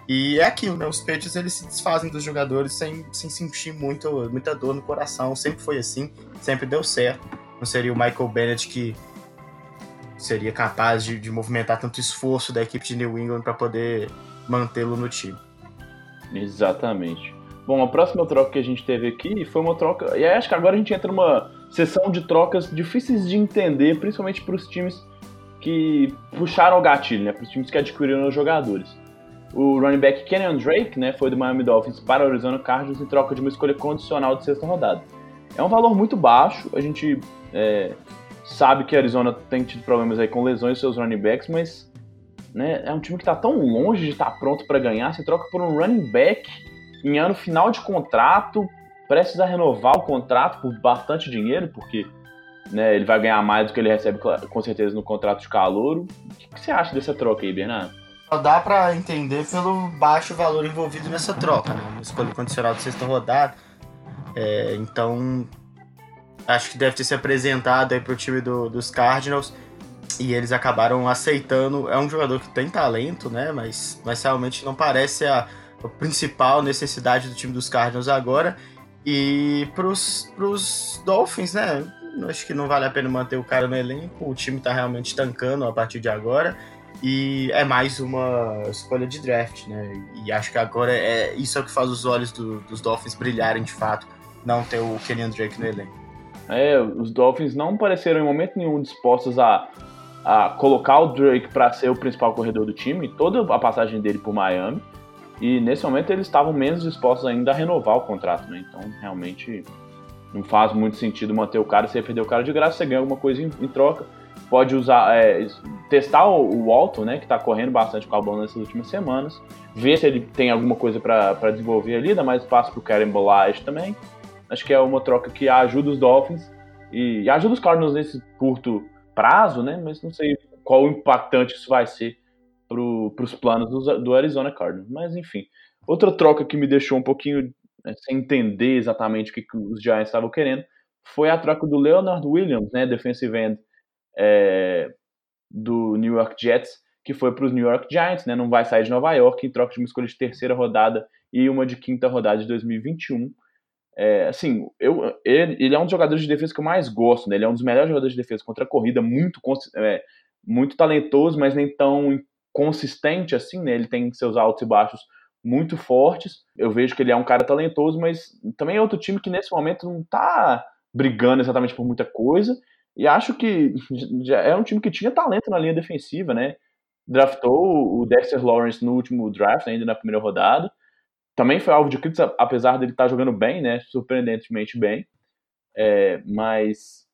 E é aquilo, né? Os Patriots eles se desfazem dos jogadores sem, sem sentir muito, muita dor no coração. Sempre foi assim, sempre deu certo. Não seria o Michael Bennett que seria capaz de, de movimentar tanto esforço da equipe de New England para poder mantê-lo no time. Exatamente. Bom, a próxima troca que a gente teve aqui foi uma troca. E acho que agora a gente entra numa sessão de trocas difíceis de entender, principalmente para os times que puxaram o gatilho, né? Para os times que adquiriram os jogadores. O running back Kenyon Drake né, foi do Miami Dolphins para o Arizona Cardinals em troca de uma escolha condicional de sexta rodada. É um valor muito baixo, a gente é, sabe que a Arizona tem tido problemas aí com lesões dos seus running backs, mas né, é um time que está tão longe de estar tá pronto para ganhar, se troca por um running back em ano final de contrato, prestes a renovar o contrato por bastante dinheiro, porque né, ele vai ganhar mais do que ele recebe com certeza no contrato de calouro. O que, que você acha dessa troca aí, Bernardo? Só dá para entender pelo baixo valor envolvido nessa troca, né? Uma escolha condicional de sexta rodada. É, então, acho que deve ter se apresentado aí pro time do, dos Cardinals e eles acabaram aceitando. É um jogador que tem talento, né? Mas, mas realmente não parece a, a principal necessidade do time dos Cardinals agora. E pros, pros Dolphins, né? Acho que não vale a pena manter o cara no elenco. O time tá realmente tancando a partir de agora. E é mais uma escolha de draft, né? E acho que agora é isso é o que faz os olhos do, dos Dolphins brilharem de fato, não ter o Kenyon Drake no elenco. É, os Dolphins não pareceram em momento nenhum dispostos a, a colocar o Drake para ser o principal corredor do time, toda a passagem dele por Miami. E nesse momento eles estavam menos dispostos ainda a renovar o contrato, né? Então realmente não faz muito sentido manter o cara, você perder o cara de graça, você ganha alguma coisa em, em troca pode usar, é, testar o, Walton, né, que está correndo bastante com a bola nessas últimas semanas, ver se ele tem alguma coisa para desenvolver ali, dá mais espaço para o Karen Bolage também. Acho que é uma troca que ajuda os Dolphins e ajuda os Cardinals nesse curto prazo, né, mas não sei qual impactante isso vai ser para os planos do, do, Arizona Cardinals. Mas enfim, outra troca que me deixou um pouquinho né, sem entender exatamente o que, que os Giants estavam querendo foi a troca do Leonard Williams, né, defensive end é, do New York Jets, que foi para os New York Giants, né? Não vai sair de Nova York em troca de uma escolha de terceira rodada e uma de quinta rodada de 2021. É, assim, eu, ele, ele, é um dos jogadores de defesa que eu mais gosto, né? Ele é um dos melhores jogadores de defesa contra a corrida, muito, é, muito talentoso, mas nem tão consistente assim, né? Ele tem seus altos e baixos muito fortes. Eu vejo que ele é um cara talentoso, mas também é outro time que nesse momento não está brigando exatamente por muita coisa. E acho que é um time que tinha talento na linha defensiva, né? Draftou o Dexter Lawrence no último draft, ainda na primeira rodada. Também foi alvo de críticas, apesar dele estar jogando bem, né? Surpreendentemente bem. É, mas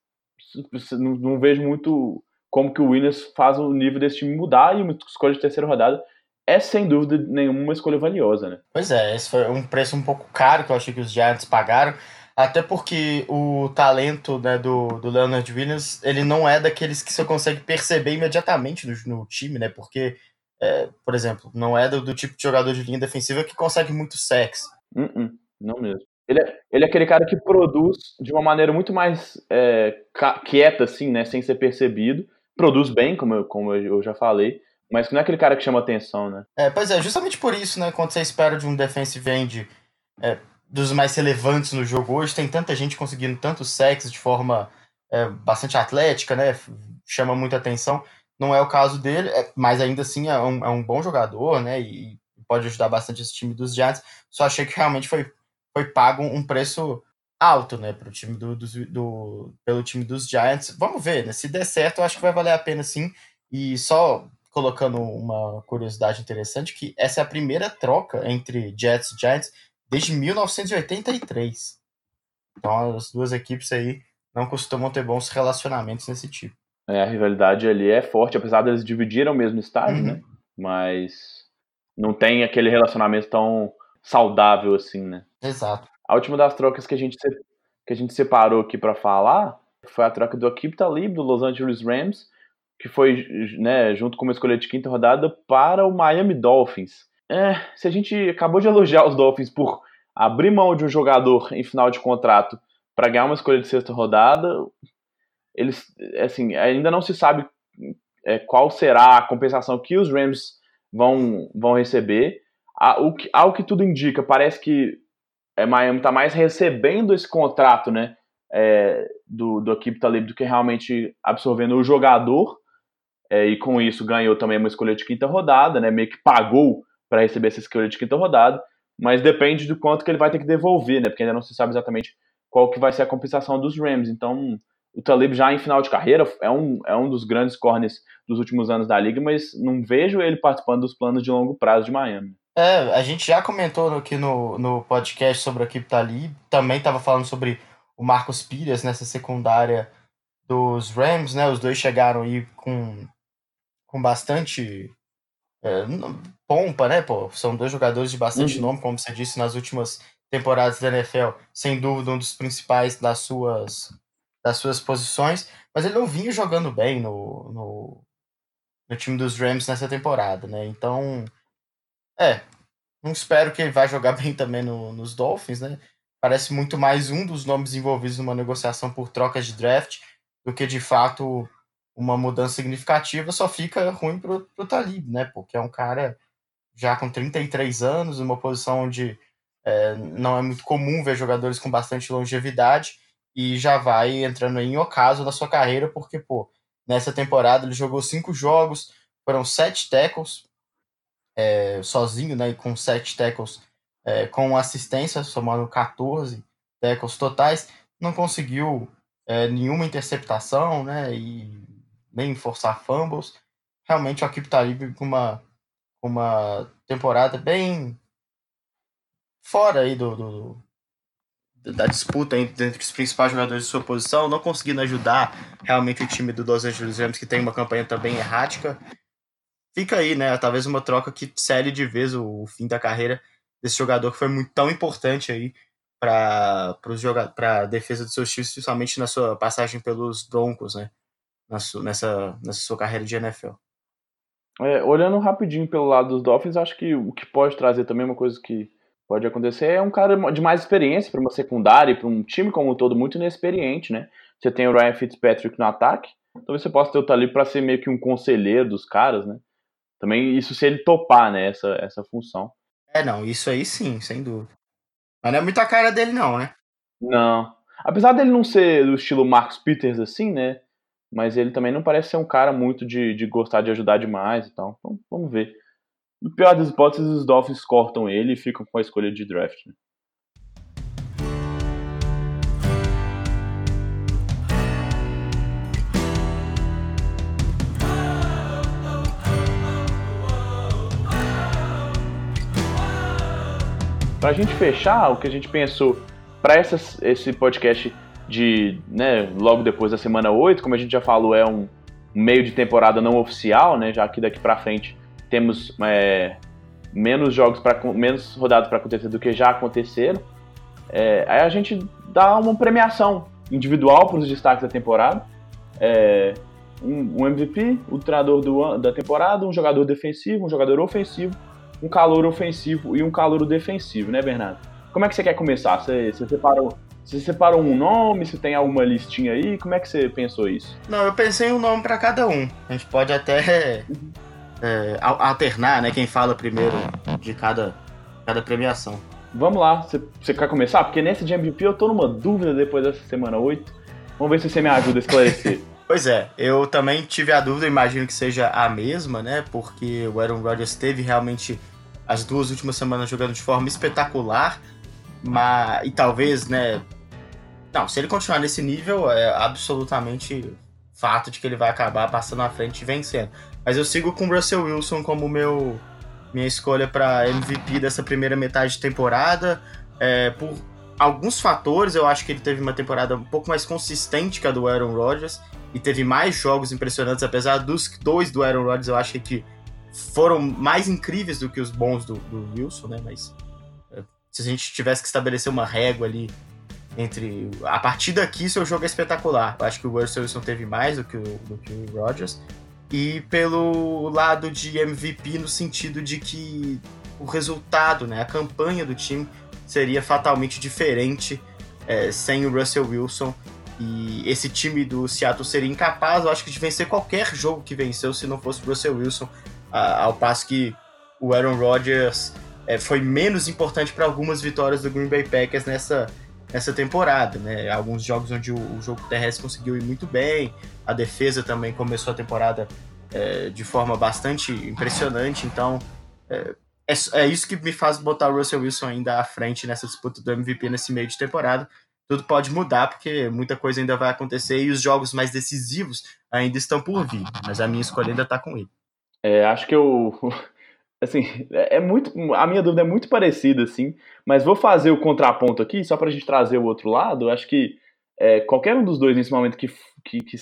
não, vejo muito como que o Williams faz o nível desse time mudar e uma escolha de terceira rodada é sem dúvida nenhuma uma escolha valiosa, né? Pois é, esse foi um preço um pouco caro que eu achei que os Giants pagaram. Até porque o talento né, do, do Leonard Williams, ele não é daqueles que você consegue perceber imediatamente no, no time, né? Porque, é, por exemplo, não é do, do, tipo de jogador de linha defensiva que consegue muito sexo. Uh -uh, não mesmo. Ele é, ele é aquele cara que produz de uma maneira muito mais é, quieta, assim, né? Sem ser percebido. Produz bem, como eu, como eu já falei, mas não é aquele cara que chama atenção, né? É, pois é, justamente por isso, né? Quando você espera de um defensive end é, dos mais relevantes no jogo hoje. Tem tanta gente conseguindo tanto sexo de forma é, bastante atlética, né? Chama muita atenção. não é o caso dele, é, mas ainda assim é um, é um bom jogador, né? E pode ajudar bastante esse time dos Giants. Só achei que realmente foi, foi pago um preço alto, né, pro time do, do, do, pelo time dos Giants. Vamos ver, né? Se der certo, eu acho que vai valer a pena sim. E só colocando uma curiosidade interessante, que essa é a primeira troca entre Jets e Giants desde 1983. Então as duas equipes aí não costumam ter bons relacionamentos nesse tipo. É, a rivalidade ali é forte, apesar deles dividirem o mesmo estádio, uhum. né? Mas não tem aquele relacionamento tão saudável assim, né? Exato. A última das trocas que a gente, que a gente separou aqui para falar foi a troca do Akip Talib, do Los Angeles Rams, que foi, né, junto com uma escolha de quinta rodada, para o Miami Dolphins. É, se a gente acabou de elogiar os Dolphins por abrir mão de um jogador em final de contrato para ganhar uma escolha de sexta rodada, eles, assim, ainda não se sabe é, qual será a compensação que os Rams vão, vão receber. o que, ao que tudo indica, parece que é, Miami está mais recebendo esse contrato, né, é, do, do equipe Talib do que realmente absorvendo o jogador. É, e com isso ganhou também uma escolha de quinta rodada, né, meio que pagou para receber essa escolha de quinta rodada, mas depende do quanto que ele vai ter que devolver, né, porque ainda não se sabe exatamente qual que vai ser a compensação dos Rams. Então, o Talib já em final de carreira é um, é um dos grandes corners dos últimos anos da liga, mas não vejo ele participando dos planos de longo prazo de Miami. É, a gente já comentou aqui no, no podcast sobre a equipe Talib, também estava falando sobre o Marcos Pires nessa secundária dos Rams, né? Os dois chegaram aí com, com bastante é, pompa, né, pô? São dois jogadores de bastante uhum. nome, como você disse, nas últimas temporadas da NFL, sem dúvida um dos principais das suas das suas posições, mas ele não vinha jogando bem no, no, no time dos Rams nessa temporada, né? Então, é, não espero que ele vá jogar *laughs* bem também no, nos Dolphins, né? Parece muito mais um dos nomes envolvidos numa negociação por trocas de draft do que de fato uma mudança significativa. Só fica ruim pro, pro Talib, né? Porque é um cara já com 33 anos, uma posição onde é, não é muito comum ver jogadores com bastante longevidade e já vai entrando em ocaso na sua carreira, porque, pô, nessa temporada ele jogou cinco jogos, foram sete tackles, é, sozinho, né, com sete tackles, é, com assistência, somando 14 tackles totais, não conseguiu é, nenhuma interceptação, né, e nem forçar fumbles. Realmente a equipe tá ali com uma, uma temporada bem fora aí do, do, da disputa entre, os principais jogadores de sua posição, não conseguindo ajudar realmente o time do Los Angeles Rams, que tem uma campanha também errática. Fica aí, né? Talvez uma troca que série de vez o, o fim da carreira desse jogador que foi muito tão importante aí para a defesa dos seus times, principalmente na sua passagem pelos Broncos, né? Nessa, nessa sua carreira de NFL. É, olhando rapidinho pelo lado dos Dolphins, acho que o que pode trazer também uma coisa que pode acontecer é um cara de mais experiência para uma secundária e para um time como um todo muito inexperiente, né? Você tem o Ryan Fitzpatrick no ataque, talvez você possa ter o Talib para ser meio que um conselheiro dos caras, né? Também isso se ele topar, né, essa, essa função. É, não, isso aí sim, sem dúvida. Mas não é muita cara dele não, né? Não. Apesar dele não ser do estilo Marcos Peters assim, né? Mas ele também não parece ser um cara muito de, de gostar de ajudar demais e tal. Então, vamos ver. No pior das hipóteses, os Dolphins cortam ele e ficam com a escolha de draft. Né? Para a gente fechar, o que a gente pensou para esse podcast de, né, logo depois da semana 8, como a gente já falou, é um meio de temporada não oficial, né, já que daqui para frente temos é, menos jogos para menos rodadas para acontecer do que já aconteceram. É, aí a gente dá uma premiação individual para os destaques da temporada. É, um, um, MVP, o treinador do, da temporada, um jogador defensivo, um jogador ofensivo, um calor ofensivo e um calor defensivo, né, Bernardo? Como é que você quer começar? Você, você separou você separou um nome? Você tem alguma listinha aí? Como é que você pensou isso? Não, eu pensei um nome para cada um. A gente pode até é, alternar, né? Quem fala primeiro de cada, cada premiação. Vamos lá, você quer começar? Porque nesse de MVP eu tô numa dúvida depois dessa semana 8. Vamos ver se você me ajuda a esclarecer. *laughs* Pois é, eu também tive a dúvida, imagino que seja a mesma, né? Porque o Aaron Rodgers teve realmente as duas últimas semanas jogando de forma espetacular, mas e talvez, né? Não, se ele continuar nesse nível, é absolutamente fato de que ele vai acabar passando à frente e vencendo. Mas eu sigo com o Russell Wilson como meu minha escolha para MVP dessa primeira metade de temporada. É, por alguns fatores, eu acho que ele teve uma temporada um pouco mais consistente que a do Aaron Rodgers e teve mais jogos impressionantes, apesar dos dois do Aaron Rodgers, eu acho que foram mais incríveis do que os bons do, do Wilson, né? Mas é, se a gente tivesse que estabelecer uma régua ali entre. A partir daqui, seu jogo é espetacular. Eu acho que o Russell Wilson teve mais do que o, do que o Rodgers. E pelo lado de MVP, no sentido de que o resultado, né, a campanha do time seria fatalmente diferente é, sem o Russell Wilson. E esse time do Seattle seria incapaz, eu acho que, de vencer qualquer jogo que venceu se não fosse o Russell Wilson. ao passo que o Aaron Rodgers é, foi menos importante para algumas vitórias do Green Bay Packers nessa, nessa temporada. Né? Alguns jogos onde o, o, jogo terrestre conseguiu ir muito bem, a defesa também começou a temporada é, de forma bastante impressionante. Então, é, é, é, isso que me faz botar o Russell Wilson ainda à frente nessa disputa do MVP nesse meio de temporada. Tudo pode mudar, porque muita coisa ainda vai acontecer e os jogos mais decisivos ainda estão por vir. Mas a minha escolha ainda está com ele. É, acho que eu. Assim, é muito. A minha dúvida é muito parecida, assim, mas vou fazer o contraponto aqui, só para a gente trazer o outro lado. Acho que é, qualquer um dos dois, nesse momento, que, que, que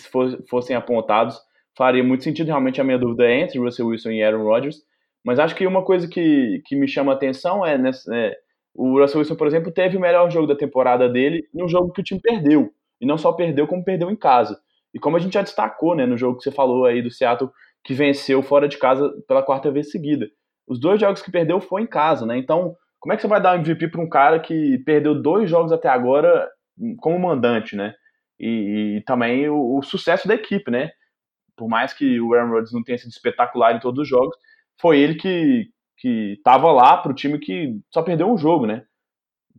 fossem apontados, faria muito sentido. Realmente, a minha dúvida é entre Russell Wilson e Aaron Rodgers. Mas acho que uma coisa que, que me chama a atenção é, nessa, é, o Russell Wilson, por exemplo, teve o melhor jogo da temporada dele num jogo que o time perdeu. E não só perdeu, como perdeu em casa. E como a gente já destacou, né, no jogo que você falou aí do Seattle, que venceu fora de casa pela quarta vez seguida. Os dois jogos que perdeu foi em casa, né? Então, como é que você vai dar um MVP para um cara que perdeu dois jogos até agora como mandante, né? E, e também o, o, sucesso da equipe, né? Por mais que o Aaron Rodgers não tenha sido espetacular em todos os jogos, foi ele que que estava lá para o time que só perdeu um jogo, né?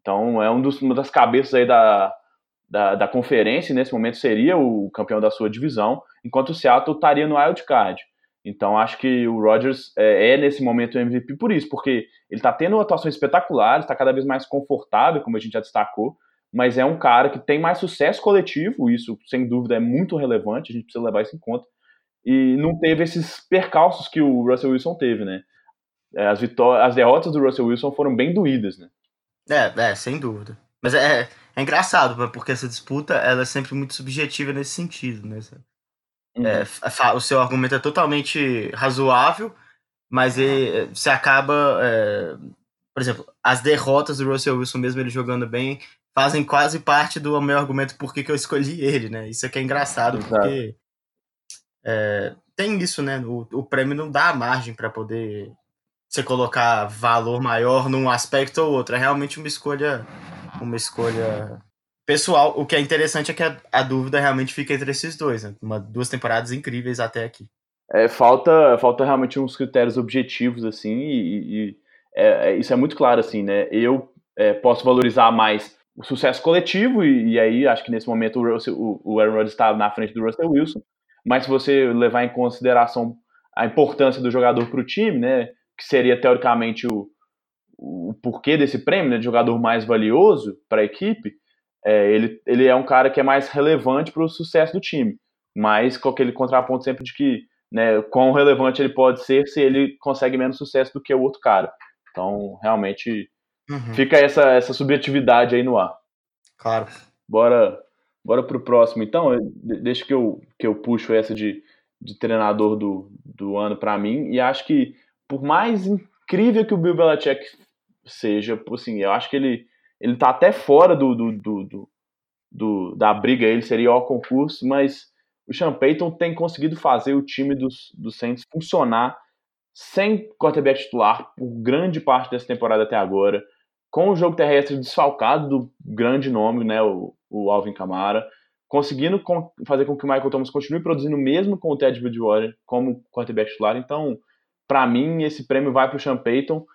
Então é um dos, uma das cabeças aí da, da, da conferência, nesse momento seria o campeão da sua divisão, enquanto o Seattle estaria no wild card. Então acho que o Rodgers é, é nesse momento MVP por isso, porque ele está tendo atuações espetaculares, está cada vez mais confortável, como a gente já destacou, mas é um cara que tem mais sucesso coletivo, isso sem dúvida é muito relevante, a gente precisa levar isso em conta, e não teve esses percalços que o Russell Wilson teve, né? É, as, vitórias, as derrotas do Russell Wilson foram bem doídas, né? É, é, sem dúvida. Mas é, é engraçado, porque essa disputa ela é sempre muito subjetiva nesse sentido, né? Uhum. É, o seu argumento é totalmente razoável, mas ele, você acaba. É, por exemplo, as derrotas do Russell Wilson, mesmo ele jogando bem, fazem quase parte do meu argumento por que eu escolhi *laughs* ele, né? Isso aqui é engraçado, Exato. porque é, tem isso, né? O, o prêmio não dá margem para poder você colocar valor maior num aspecto ou outro. É realmente uma escolha, uma escolha pessoal. O que é interessante é que a, a dúvida realmente fica entre esses dois, né? Uma, duas temporadas incríveis até aqui. É, falta, falta realmente uns critérios objetivos, assim, e, e é, é, isso é muito claro, assim, né? Eu é, posso valorizar mais o sucesso coletivo, e, e aí acho que nesse momento o, Russell, o, o Aaron Rodgers está na frente do Russell Wilson, mas se você levar em consideração a importância do jogador para o time, né? que seria teoricamente o, o porquê desse prêmio, né, de jogador mais valioso para a equipe, é, ele, ele é um cara que é mais relevante para o sucesso do time, mas com aquele contraponto sempre de que né, quão relevante ele pode ser se ele consegue menos sucesso do que o outro cara. Então, realmente, uhum. fica essa, essa subjetividade aí no ar. Claro. Bora, bora pro próximo, então. Deixa que eu, que eu puxo essa de, de treinador do, do ano para mim, e acho que por mais incrível que o Bill Belichick seja, assim, eu acho que ele, ele tá até fora do, do, do, do, da briga, ele seria o concurso, mas o Sean Payton tem conseguido fazer o time dos, dos Saints funcionar sem quarterback titular por grande parte dessa temporada até agora, com o jogo terrestre desfalcado do grande nome, né, o, o Alvin Kamara, conseguindo com, fazer com que o Michael Thomas continue produzindo mesmo com o Ted Bridgewater como quarterback titular, então para mim, esse prêmio vai para o Sean Payton.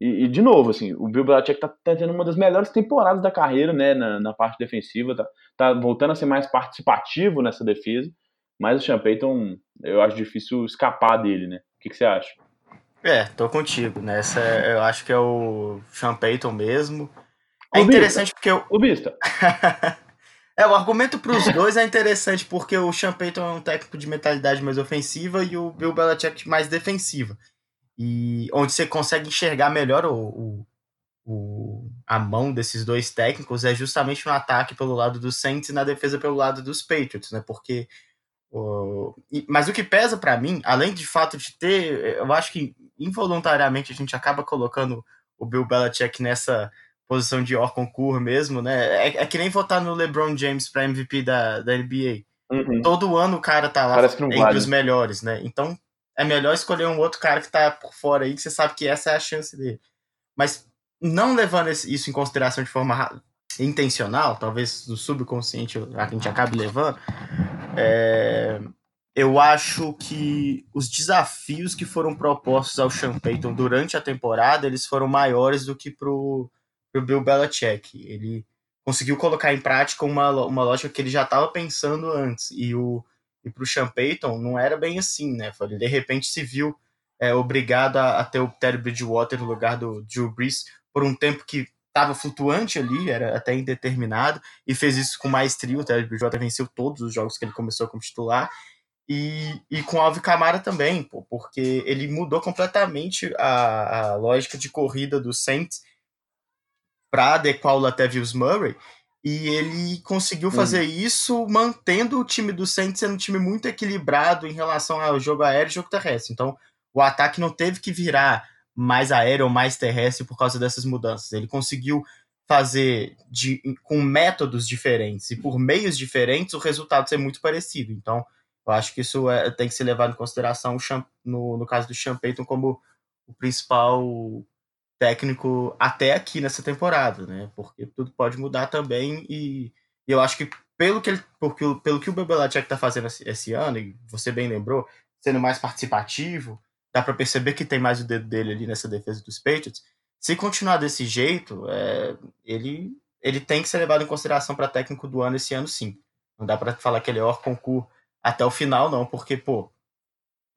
E, e, de novo, assim, o Bill Belichick tá, tá, tendo uma das melhores temporadas da carreira, né, na, na parte defensiva, tá, tá, voltando a ser mais participativo nessa defesa. mas o Sean Payton, eu acho difícil escapar dele, né? O que, que você acha? É, tô contigo, né? Essa é, eu acho que é o Sean Payton mesmo. É interessante porque eu. O Bista. *laughs* é, o argumento para os dois é interessante porque o Sean Payton é um técnico de mentalidade mais ofensiva e o Bill Belichick mais defensiva. E onde você consegue enxergar melhor o, o, o, a mão desses dois técnicos é justamente no ataque pelo lado dos Saints e na defesa pelo lado dos Patriots, né? Porque o, mas o que pesa para mim, além de fato de ter, eu acho que involuntariamente a gente acaba colocando o Bill Belichick nessa posição de hors concours mesmo, né? É, é, que nem votar no LeBron James para MVP da, da NBA. Uhum. Todo ano o cara tá lá entre vale. os melhores, né? Então é melhor escolher um outro cara que tá por fora aí, que você sabe que essa é a chance dele. Mas não levando isso em consideração de forma intencional, talvez do subconsciente a gente acabe levando, é, eu acho que os desafios que foram propostos ao Sean Payton durante a temporada, eles foram maiores do que pro, pro Bill Belichick. Ele conseguiu colocar em prática uma, uma lógica que ele já estava pensando antes, e o e pro Sean Payton não era bem assim, né? Ele de repente se viu é, obrigado a, a, ter o Terry Bridgewater no lugar do Drew Brees por um tempo que estava flutuante ali, era até indeterminado, e fez isso com maestria. O Terry Bridgewater venceu todos os jogos que ele começou como titular. E, e com o Alvin Kamara também, pô, porque ele mudou completamente a, a lógica de corrida do Saints para adequar o Latavius Murray. E ele conseguiu fazer hum. isso mantendo o time do Saints sendo um time muito equilibrado em relação ao jogo aéreo e jogo terrestre. Então, o ataque não teve que virar mais aéreo ou mais terrestre por causa dessas mudanças. Ele conseguiu fazer de, com métodos diferentes e por meios diferentes o resultado ser muito parecido. Então, eu acho que isso é, tem que ser levado em consideração no, no caso do Sean Payton como o principal técnico até aqui nessa temporada, né? Porque tudo pode mudar também e, e eu acho que pelo que ele, porque, pelo que o Bebelacek está fazendo esse, ano, e você bem lembrou, sendo mais participativo, dá para perceber que tem mais o dedo dele ali nessa defesa dos Patriots. Se continuar desse jeito, é, ele, ele tem que ser levado em consideração para técnico do ano esse ano, sim. Não dá para falar que ele é hors concurso até o final, não, porque, pô,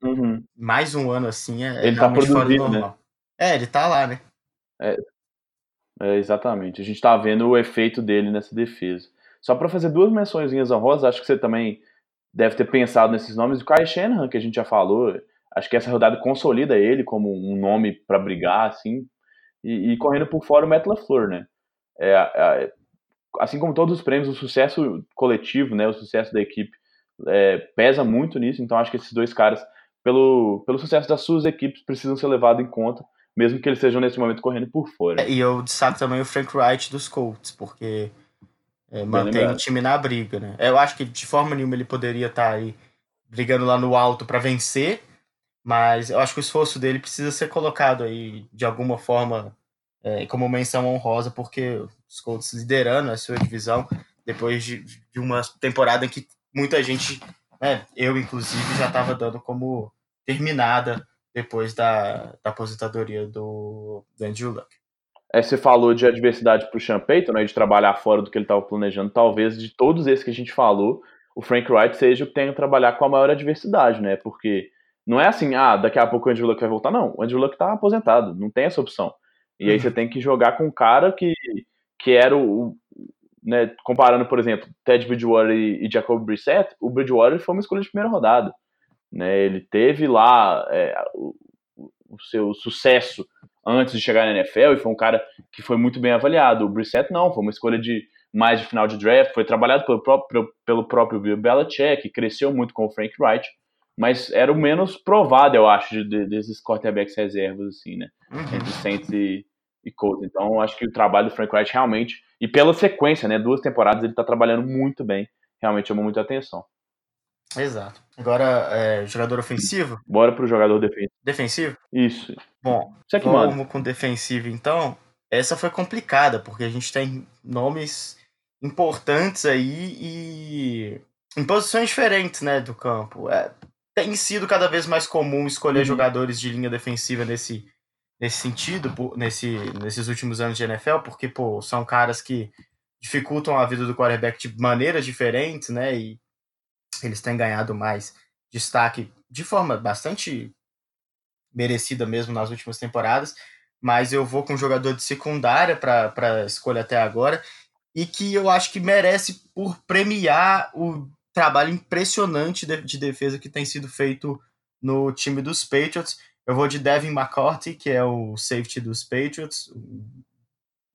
uhum. mais um ano assim é, ele tá fora do normal. Né? É, ele tá lá, né? É, é, exatamente. A gente tá vendo o efeito dele nessa defesa. Só para fazer duas menções honrosas, acho que você também deve ter pensado nesses nomes. O Kai Shanahan, que a gente já falou, Acho que essa rodada consolida ele como um nome para brigar, assim, e, e, correndo por fora o Matt LaFleur, né? É, é, assim como todos os prêmios, o sucesso coletivo, né, o sucesso da equipe é, pesa muito nisso, então acho que esses dois caras, pelo, pelo sucesso das suas equipes, precisam ser levados em conta, mesmo que eles estejam nesse momento correndo por fora. É, e eu destaco também o Frank Wright dos Colts, porque é, mantém o time na briga, né? Eu acho que de forma nenhuma ele poderia estar tá aí brigando lá no alto para vencer, mas eu acho que o esforço dele precisa ser colocado aí de alguma forma é, como menção honrosa, porque os Colts liderando a sua divisão depois de, de uma temporada em que muita gente, né, eu inclusive, já estava dando como terminada depois da, da aposentadoria do, do Andrew Luck. É, você falou de adversidade para o Sean Payton, né, de trabalhar fora do que ele estava planejando. Talvez de todos esses que a gente falou, o Frank Wright seja o que tenha que trabalhar com a maior adversidade, né? Porque não é assim, ah, daqui a pouco o Andrew Luck vai voltar. Não, o Andrew Luck tá aposentado, não tem essa opção. E aí uhum. você tem que jogar com um cara que, que era o. Né, comparando, por exemplo, Ted Bridgewater e, e Jacob Brissett, o Bridgewater foi uma escolha de primeira rodada. Né, ele teve lá é, o, o, seu sucesso antes de chegar na NFL e foi um cara que foi muito bem avaliado. O Brissett não, foi uma escolha de mais de final de draft, foi trabalhado pelo próprio, pelo próprio Bill Belichick, cresceu muito com o Frank Wright mas era o menos provado, eu acho, de, de, desses quarterbacks reservas, assim, né? Uhum. Entre Saints e, e Colts. Então, acho que o trabalho do Frank Wright realmente, e pela sequência, né? Duas temporadas, ele tá trabalhando muito bem. Realmente chamou muita atenção. Exato. Agora, é, jogador ofensivo? Bora pro jogador defensivo. Defensivo? Isso. Bom, Você que vamos manda. com defensivo, então. Essa foi complicada, porque a gente tem nomes importantes aí e em posições diferentes, né, do campo. É, tem sido cada vez mais comum escolher uhum. jogadores de linha defensiva nesse, nesse sentido, nesse, nesses últimos anos de NFL, porque, pô, são caras que dificultam a vida do quarterback de maneiras diferentes, né? E eles têm ganhado mais destaque de forma bastante merecida mesmo nas últimas temporadas, mas eu vou com um jogador de secundária para escolha até agora e que eu acho que merece por premiar o trabalho impressionante de, de defesa que tem sido feito no time dos Patriots. Eu vou de Devin McCourty, que é o safety dos Patriots,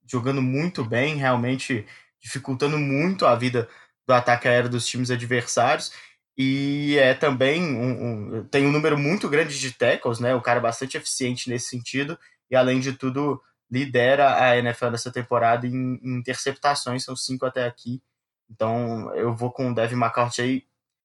jogando muito bem, realmente dificultando muito a vida do ataque aéreo dos times adversários. E é também um, um, tem um número muito grande de tackles, né? O cara é bastante eficiente nesse sentido. E além de tudo, lidera a NFL nessa temporada em, em interceptações, são cinco até aqui. Então eu vou com o Devin McCourty aí.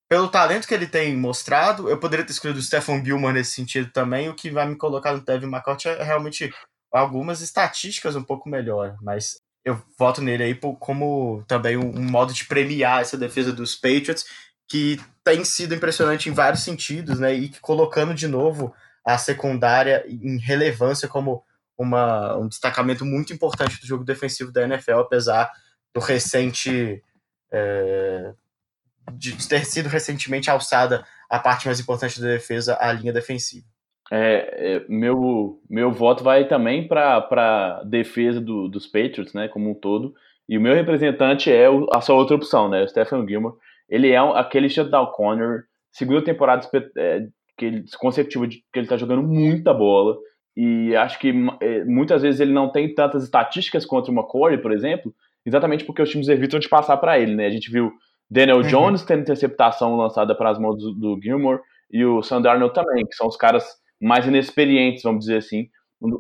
Pelo talento que ele tem mostrado, eu poderia ter escolhido o Stephen Gilmore nesse sentido também. O que vai me colocar no Devin McCourty é realmente algumas estatísticas um pouco melhor, mas eu voto nele aí como também um, modo de premiar essa defesa dos Patriots, que tem sido impressionante em vários sentidos, né? E que colocando de novo a secundária em relevância como uma, um destacamento muito importante do jogo defensivo da NFL, apesar do recente. É, de ter sido recentemente alçada a parte mais importante da defesa, a linha defensiva. É, é, meu, meu voto vai também para a defesa do, dos Patriots, né, como um todo. E o meu representante é o, a sua outra opção, né, o Stephen Gilmore. Ele é um, aquele shutdown corner, segunda temporada é, que ele, consecutiva de, que ele está jogando muita bola. E acho que é, muitas vezes ele não tem tantas estatísticas contra o McCoy, por exemplo, exatamente porque os times evitam de passar para ele, né? A gente viu Daniel uhum. Jones tendo interceptação lançada para as mãos do, do Gilmore e o Sam Darnold também, que são os caras mais inexperientes, vamos dizer assim,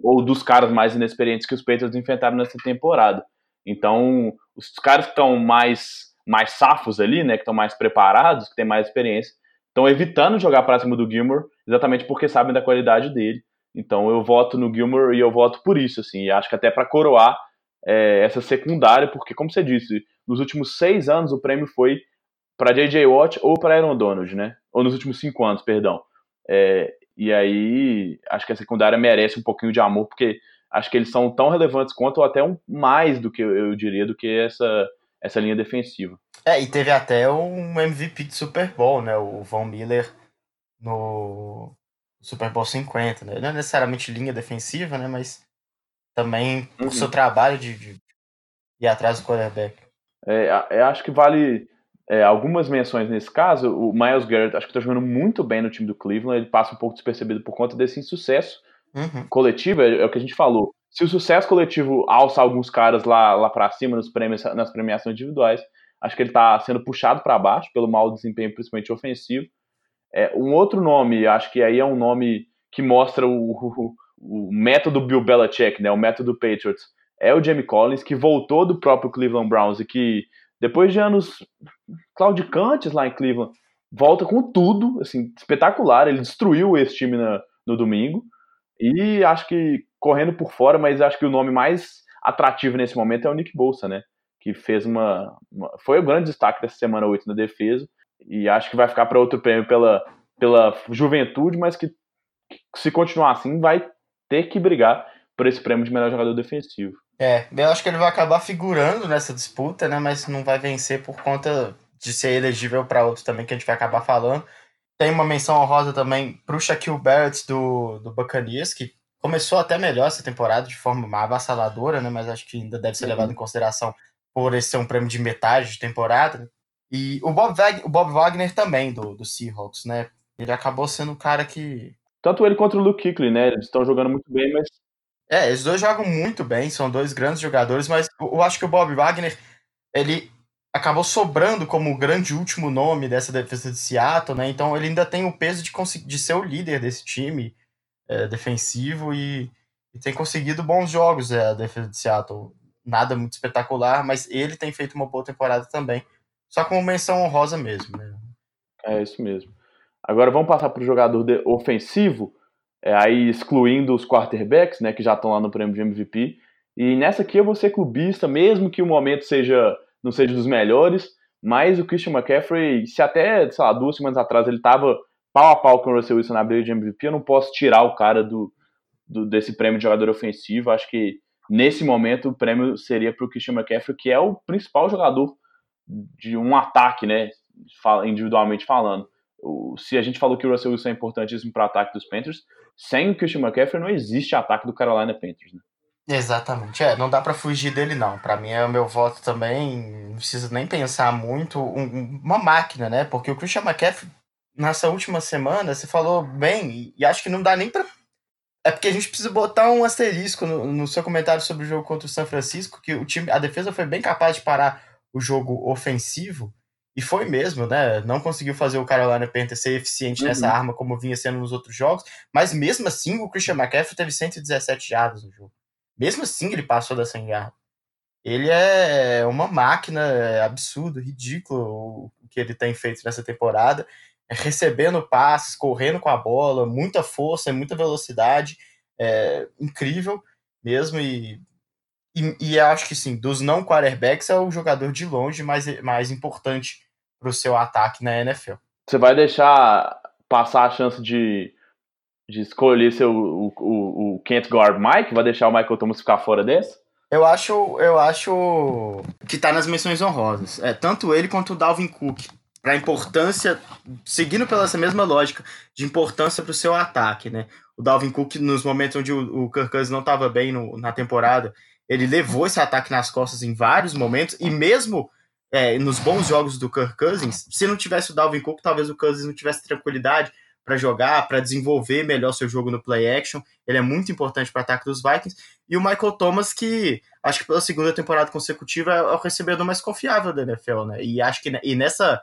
ou dos caras mais inexperientes que os Patriots enfrentaram nessa temporada. Então, os caras que estão mais mais safos ali, né, que estão mais preparados, que têm mais experiência, estão evitando jogar para cima do Gilmore, exatamente porque sabem da qualidade dele. Então, eu voto no Gilmore e eu voto por isso, assim. E acho que até para coroar é, essa secundária, porque, como você disse, nos últimos seis anos o prêmio foi para J.J. Watt ou para Aaron Donald, né? Ou nos últimos cinco anos, perdão. É, e aí, acho que a secundária merece um pouquinho de amor, porque acho que eles são tão relevantes quanto, ou até um, mais do que eu diria, do que essa, essa linha defensiva. É, e teve até um MVP de Super Bowl, né? O Von Miller no Super Bowl 50, né? Não é necessariamente linha defensiva, né? Mas também uhum. seu trabalho de, de ir atrás do quarterback. É, eu acho que vale é, algumas menções nesse caso, o Miles Garrett acho que está jogando muito bem no time do Cleveland, ele passa um pouco despercebido por conta desse insucesso uhum. coletivo, é, é, o que a gente falou. Se o sucesso coletivo alça alguns caras lá, lá para cima nos prêmios, nas premiações individuais, acho que ele está sendo puxado para baixo pelo mau desempenho, principalmente ofensivo. É, um outro nome, acho que aí é um nome que mostra o, o, o método Bill Belichick, né, o método Patriots, é o Jamie Collins, que voltou do próprio Cleveland Browns e que depois de anos claudicantes lá em Cleveland, volta com tudo, assim, espetacular. Ele destruiu esse time na, no domingo. E acho que correndo por fora, mas acho que o nome mais atrativo nesse momento é o Nick Bolsa, né? Que fez uma, uma foi o grande destaque dessa semana 8 na defesa. E acho que vai ficar para outro prêmio pela, pela juventude, mas que se continuar assim vai ter que brigar por esse prêmio de melhor jogador defensivo. É, eu acho que ele vai acabar figurando nessa disputa, né? Mas não vai vencer por conta de ser elegível para outro também, que a gente vai acabar falando. Tem uma menção honrosa também pro Shaquille Barrett do, do Buccaneers, que começou até melhor essa temporada de forma avassaladora, né? Mas acho que ainda deve ser levado em consideração por esse ser um prêmio de metade de temporada. E o Bob, Wagner, o Bob Wagner também, do, do Seahawks, né? Ele acabou sendo um cara que. Tanto ele quanto o Luke Kuechly, né? Eles estão jogando muito bem, mas é, esses dois jogam muito bem, são dois grandes jogadores, mas eu acho que o Bob Wagner, ele acabou sobrando como o grande último nome dessa defesa de Seattle, né? Então ele ainda tem o peso de, de ser o líder desse time é, defensivo e, e, tem conseguido bons jogos é, a defesa de Seattle. Nada muito espetacular, mas ele tem feito uma boa temporada também. Só como menção honrosa mesmo, né? É isso mesmo. Agora vamos passar para o jogador ofensivo é, aí excluindo os quarterbacks, né, que já estão lá no prêmio de MVP. E nessa aqui eu vou ser clubista, mesmo que o momento seja não seja dos melhores, mas o Christian McCaffrey, se até, sei lá, duas semanas atrás ele estava pau a pau com o Russell Wilson na briga de MVP, eu não posso tirar o cara do, do desse prêmio de jogador ofensivo. Acho que nesse momento o prêmio seria para o Christian McCaffrey, que é o principal jogador de um ataque, né? individualmente falando. Se a gente falou que o Russell Wilson é importantíssimo para o ataque dos Panthers, sem o Christian McCaffrey não existe ataque do Carolina Panthers, né? Exatamente, é, não dá para fugir dele não. Para mim é o meu voto também, não precisa nem pensar muito, um, uma máquina, né? Porque o Christian McCaffrey nessa última semana, você falou bem, e acho que não dá nem para é porque a gente precisa botar um asterisco no, no, seu comentário sobre o jogo contra o São Francisco, que o time, a defesa foi bem capaz de parar o jogo ofensivo, e foi mesmo, né? Não conseguiu fazer o Carolina Panthers ser eficiente uhum. nessa arma como vinha sendo nos outros jogos, mas mesmo assim o Christian McCaffrey teve 117 jardas no jogo. Mesmo assim ele passou da 100 jardas. Ele é uma máquina é absurdo, ridículo o que ele tem feito nessa temporada recebendo passes, correndo com a bola, muita força, muita velocidade, é, incrível mesmo. E, e, e, acho que sim, dos não quarterbacks é o jogador de longe mais, mais importante para o seu ataque na NFL. Você vai deixar passar a chance de, de escolher seu, o, o, o Kent Guard Mike? Vai deixar o Michael Thomas ficar fora desse? Eu acho, eu acho que tá nas menções honrosas. É, tanto ele quanto o Dalvin Cook para a importância, seguindo pela essa mesma lógica, de importância para o seu ataque, né? O Dalvin Cook, nos momentos onde o, o Kirk Cousins não estava bem no, na temporada, ele levou esse ataque nas costas em vários momentos, e mesmo é, nos bons jogos do Kirk Cousins, se não tivesse o Dalvin Cook, talvez o Cousins não tivesse tranquilidade para jogar, para desenvolver melhor seu jogo no play action. Ele é muito importante para o ataque dos Vikings. E o Michael Thomas, que acho que pela segunda temporada consecutiva é o recebedor mais confiável da NFL, né? E acho que e nessa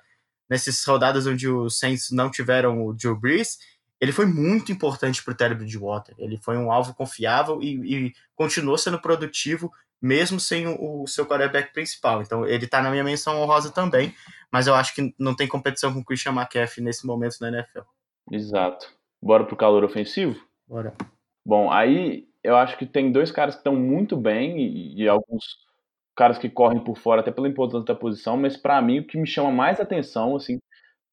nessas rodadas onde os Saints não tiveram o Joe Brees, ele foi muito importante para o Terry Bridgewater. Ele foi um alvo confiável e, e continuou sendo produtivo, mesmo sem o, o seu quarterback principal. Então, ele está na minha menção honrosa também, mas eu acho que não tem competição com o Christian McCaffrey nesse momento na NFL. Exato. Bora pro calor ofensivo? Bora. Bom, aí eu acho que tem dois caras que estão muito bem e, e alguns caras que correm por fora, até pela importância da posição, mas para mim o que me chama mais atenção, assim,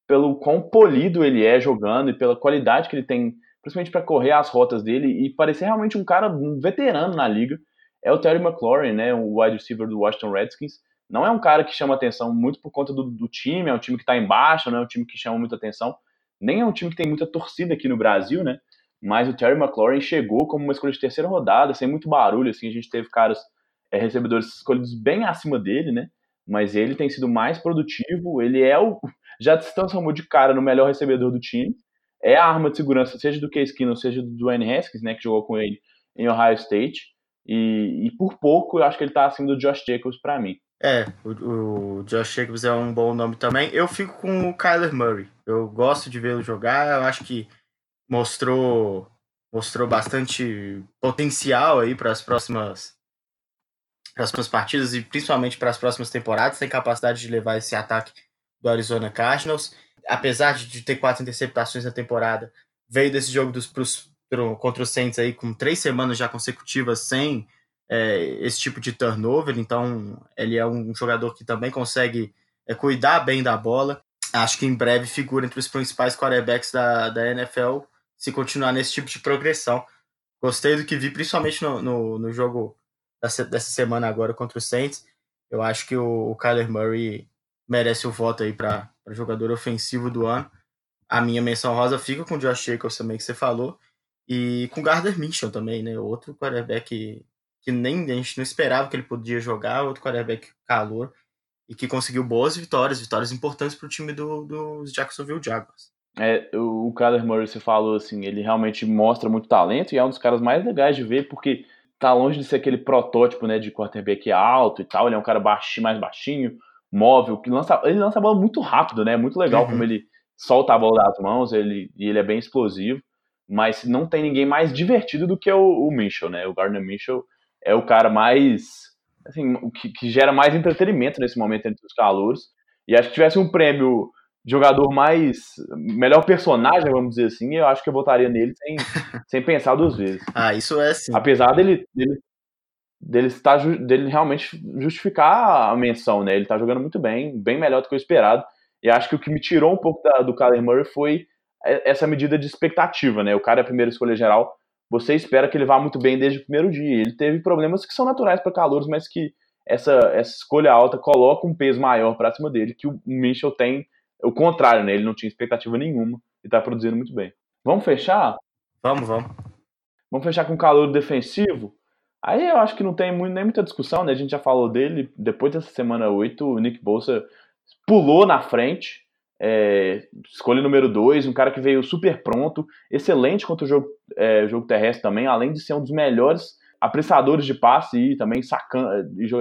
pelo quão polido ele é jogando e pela qualidade que ele tem, principalmente para correr as rotas dele e parecer realmente um cara um veterano na liga, é o Terry McLaurin, né, o wide receiver do Washington Redskins. Não é um cara que chama atenção muito por conta do, do time, é um time que está embaixo, não é um time que chama muita atenção, nem é um time que tem muita torcida aqui no Brasil, né? Mas o Terry McLaurin chegou como uma escolha de terceira rodada, sem muito barulho, assim, a gente teve caras é, recebedores escolhidos bem acima dele, né? Mas ele tem sido mais produtivo, ele é o. Já se transformou de cara no melhor recebedor do time. É a arma de segurança, seja do Case Keenum, seja do Dwayne Haskins, né? Que jogou com ele em Ohio State. E, e por pouco eu acho que ele tá acima do Josh Jacobs para mim. É, o, o, Josh Jacobs é um bom nome também. Eu fico com o Kyler Murray. Eu gosto de vê-lo jogar. Eu acho que mostrou mostrou bastante potencial aí para as próximas próximas partidas e principalmente para as próximas temporadas, tem capacidade de levar esse ataque do Arizona Cardinals. Apesar de ter quatro interceptações na temporada, veio desse jogo dos, pros, pro, contra os Saints aí com três semanas já consecutivas sem é, esse tipo de turnover, então ele é um jogador que também consegue é, cuidar bem da bola. Acho que em breve figura entre os principais quarterbacks da, da NFL se continuar nesse tipo de progressão. Gostei do que vi, principalmente no, no, no jogo dessa, dessa semana agora contra o Saints. Eu acho que o, o Kyler Murray merece o voto aí para jogador ofensivo do ano. A minha menção rosa fica com o Josh Jacobs também, que você falou. E com o Gardner Minshew também, né? Outro quarterback que nem a gente não esperava que ele podia jogar, outro quarterback calor e que conseguiu boas vitórias, vitórias importantes para o time do, dos Jacksonville Jaguars. É, o Kyler Murray, você falou assim, ele realmente mostra muito talento e é um dos caras mais legais de ver, porque tá longe de ser aquele protótipo, né, de quarterback alto e tal. Ele é um cara baixinho, mais baixinho, móvel, que lança, ele lança a bola muito rápido, né? Muito legal uhum. como ele solta a bola das mãos, ele e ele é bem explosivo. Mas não tem ninguém mais divertido do que o, o Mitchell, né? O Gardner Mitchell é o cara mais assim, que, que gera mais entretenimento nesse momento entre os calouros. E acho que tivesse um prêmio jogador mais. melhor personagem, vamos dizer assim, eu acho que eu votaria nele sem, *laughs* sem pensar duas vezes. Ah, isso é sim. Apesar dele, dele, dele, estar, dele realmente justificar a menção, né? Ele tá jogando muito bem, bem melhor do que o esperado. E acho que o que me tirou um pouco da, do Kyler Murray foi essa medida de expectativa, né? O cara é a primeira escolha geral, você espera que ele vá muito bem desde o primeiro dia. Ele teve problemas que são naturais para calouros, mas que essa, essa escolha alta coloca um peso maior para cima dele, que o Mitchell tem o contrário, né? Ele não tinha expectativa nenhuma e tá produzindo muito bem. Vamos fechar? Vamos, vamos. Vamos fechar com o calor defensivo. Aí eu acho que não tem muito, nem muita discussão, né? A gente já falou dele. Depois dessa semana 8, o Nick Bolsa pulou na frente. É, escolha número 2, um cara que veio super pronto, excelente contra o jogo, é, jogo terrestre também, além de ser um dos melhores apressadores de passe e também sacando,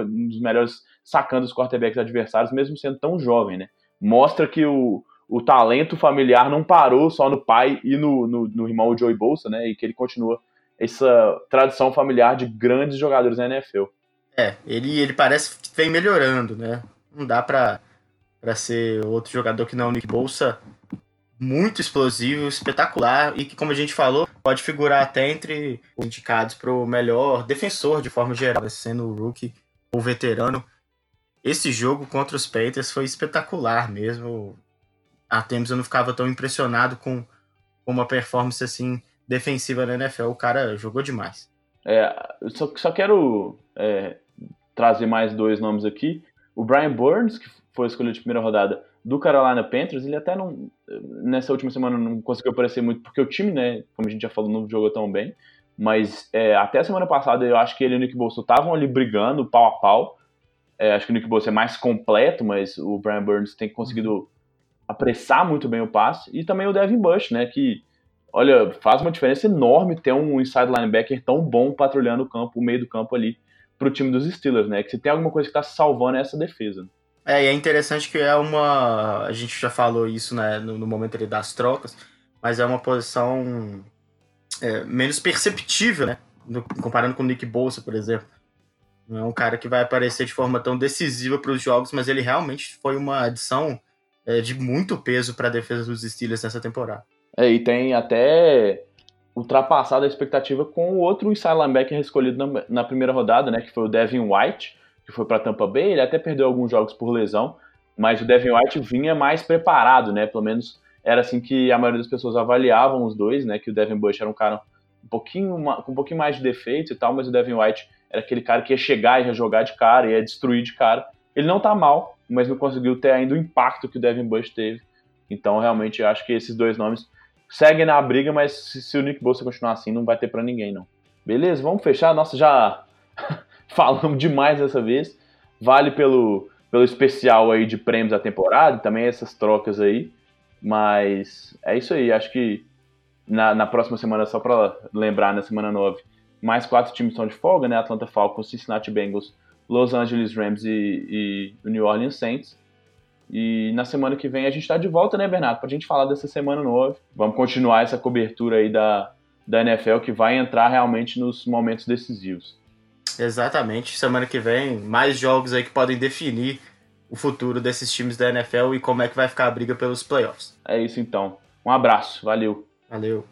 um dos melhores sacando os quarterbacks adversários, mesmo sendo tão jovem, né? Mostra que o, o talento familiar não parou só no pai e no, no, no irmão Joey Bolsa, né? E que ele continua essa tradição familiar de grandes jogadores na NFL. É, ele, ele parece que vem melhorando, né? Não dá pra, ser outro jogador que não o Nick Bolsa. Muito explosivo, espetacular e que, como a gente falou, pode figurar até entre os indicados para o melhor defensor de forma geral, sendo o rookie ou veterano. Esse jogo contra os Panthers foi espetacular mesmo há tempos eu não ficava tão impressionado com, uma performance assim defensiva na NFL. O cara jogou demais. É, só, só quero é, trazer mais dois nomes aqui. O Brian Burns, que foi escolhido de primeira rodada do Carolina Panthers, ele até não. Nessa última semana não conseguiu aparecer muito, porque o time, né, como a gente já falou, não jogou tão bem. Mas é, até a semana passada eu acho que ele e o Nick Bolsa estavam ali brigando pau a pau. É, acho que o Nick Bolsa é mais completo, mas o Brian Burns tem conseguido apressar muito bem o passe, e também o Devin Bush, né, que, olha, faz uma diferença enorme ter um inside linebacker tão bom patrulhando o campo, o meio do campo ali, pro time dos Steelers, né, que se tem alguma coisa que tá salvando é essa defesa. É, e é interessante que é uma, a gente já falou isso, né, no, no momento ali das trocas, mas é uma posição é, menos perceptível, né, no, comparando com o Nick Bolsa, por exemplo. Não é um cara que vai aparecer de forma tão decisiva para os jogos, mas ele realmente foi uma adição é, de muito peso para a defesa dos Steelers nessa temporada. É, e tem até ultrapassado a expectativa com o outro inside linebacker escolhido na, na, primeira rodada, né, que foi o Devin White, que foi para Tampa Bay. Ele até perdeu alguns jogos por lesão, mas o Devin White vinha mais preparado, né? Pelo menos era assim que a maioria das pessoas avaliavam os dois, né? Que o Devin Bush era um cara um pouquinho, com um pouquinho mais de defeitos e tal, mas o Devin White era aquele cara que ia chegar e ia jogar de cara, ia destruir de cara. Ele não tá mal, mas não conseguiu ter ainda o impacto que o Devin Bush teve. Então, realmente, acho que esses dois nomes seguem na briga, mas se, se o Nick Bolsa continuar assim, não vai ter para ninguém, não. Beleza, vamos fechar. Nossa, já *laughs* falamos demais dessa vez. Vale pelo, pelo especial aí de prêmios da temporada, também essas trocas aí. Mas é isso aí, acho que na, na próxima semana, só para lembrar, na semana 9, mais quatro times estão de folga, né? Atlanta Falcons, Cincinnati Bengals, Los Angeles Rams e, e New Orleans Saints. E na semana que vem a gente está de volta, né, Bernardo? Para a gente falar dessa semana nova. Vamos continuar essa cobertura aí da, da NFL que vai entrar realmente nos momentos decisivos. Exatamente. Semana que vem, mais jogos aí que podem definir o futuro desses times da NFL e como é que vai ficar a briga pelos playoffs. É isso então. Um abraço. Valeu. Valeu.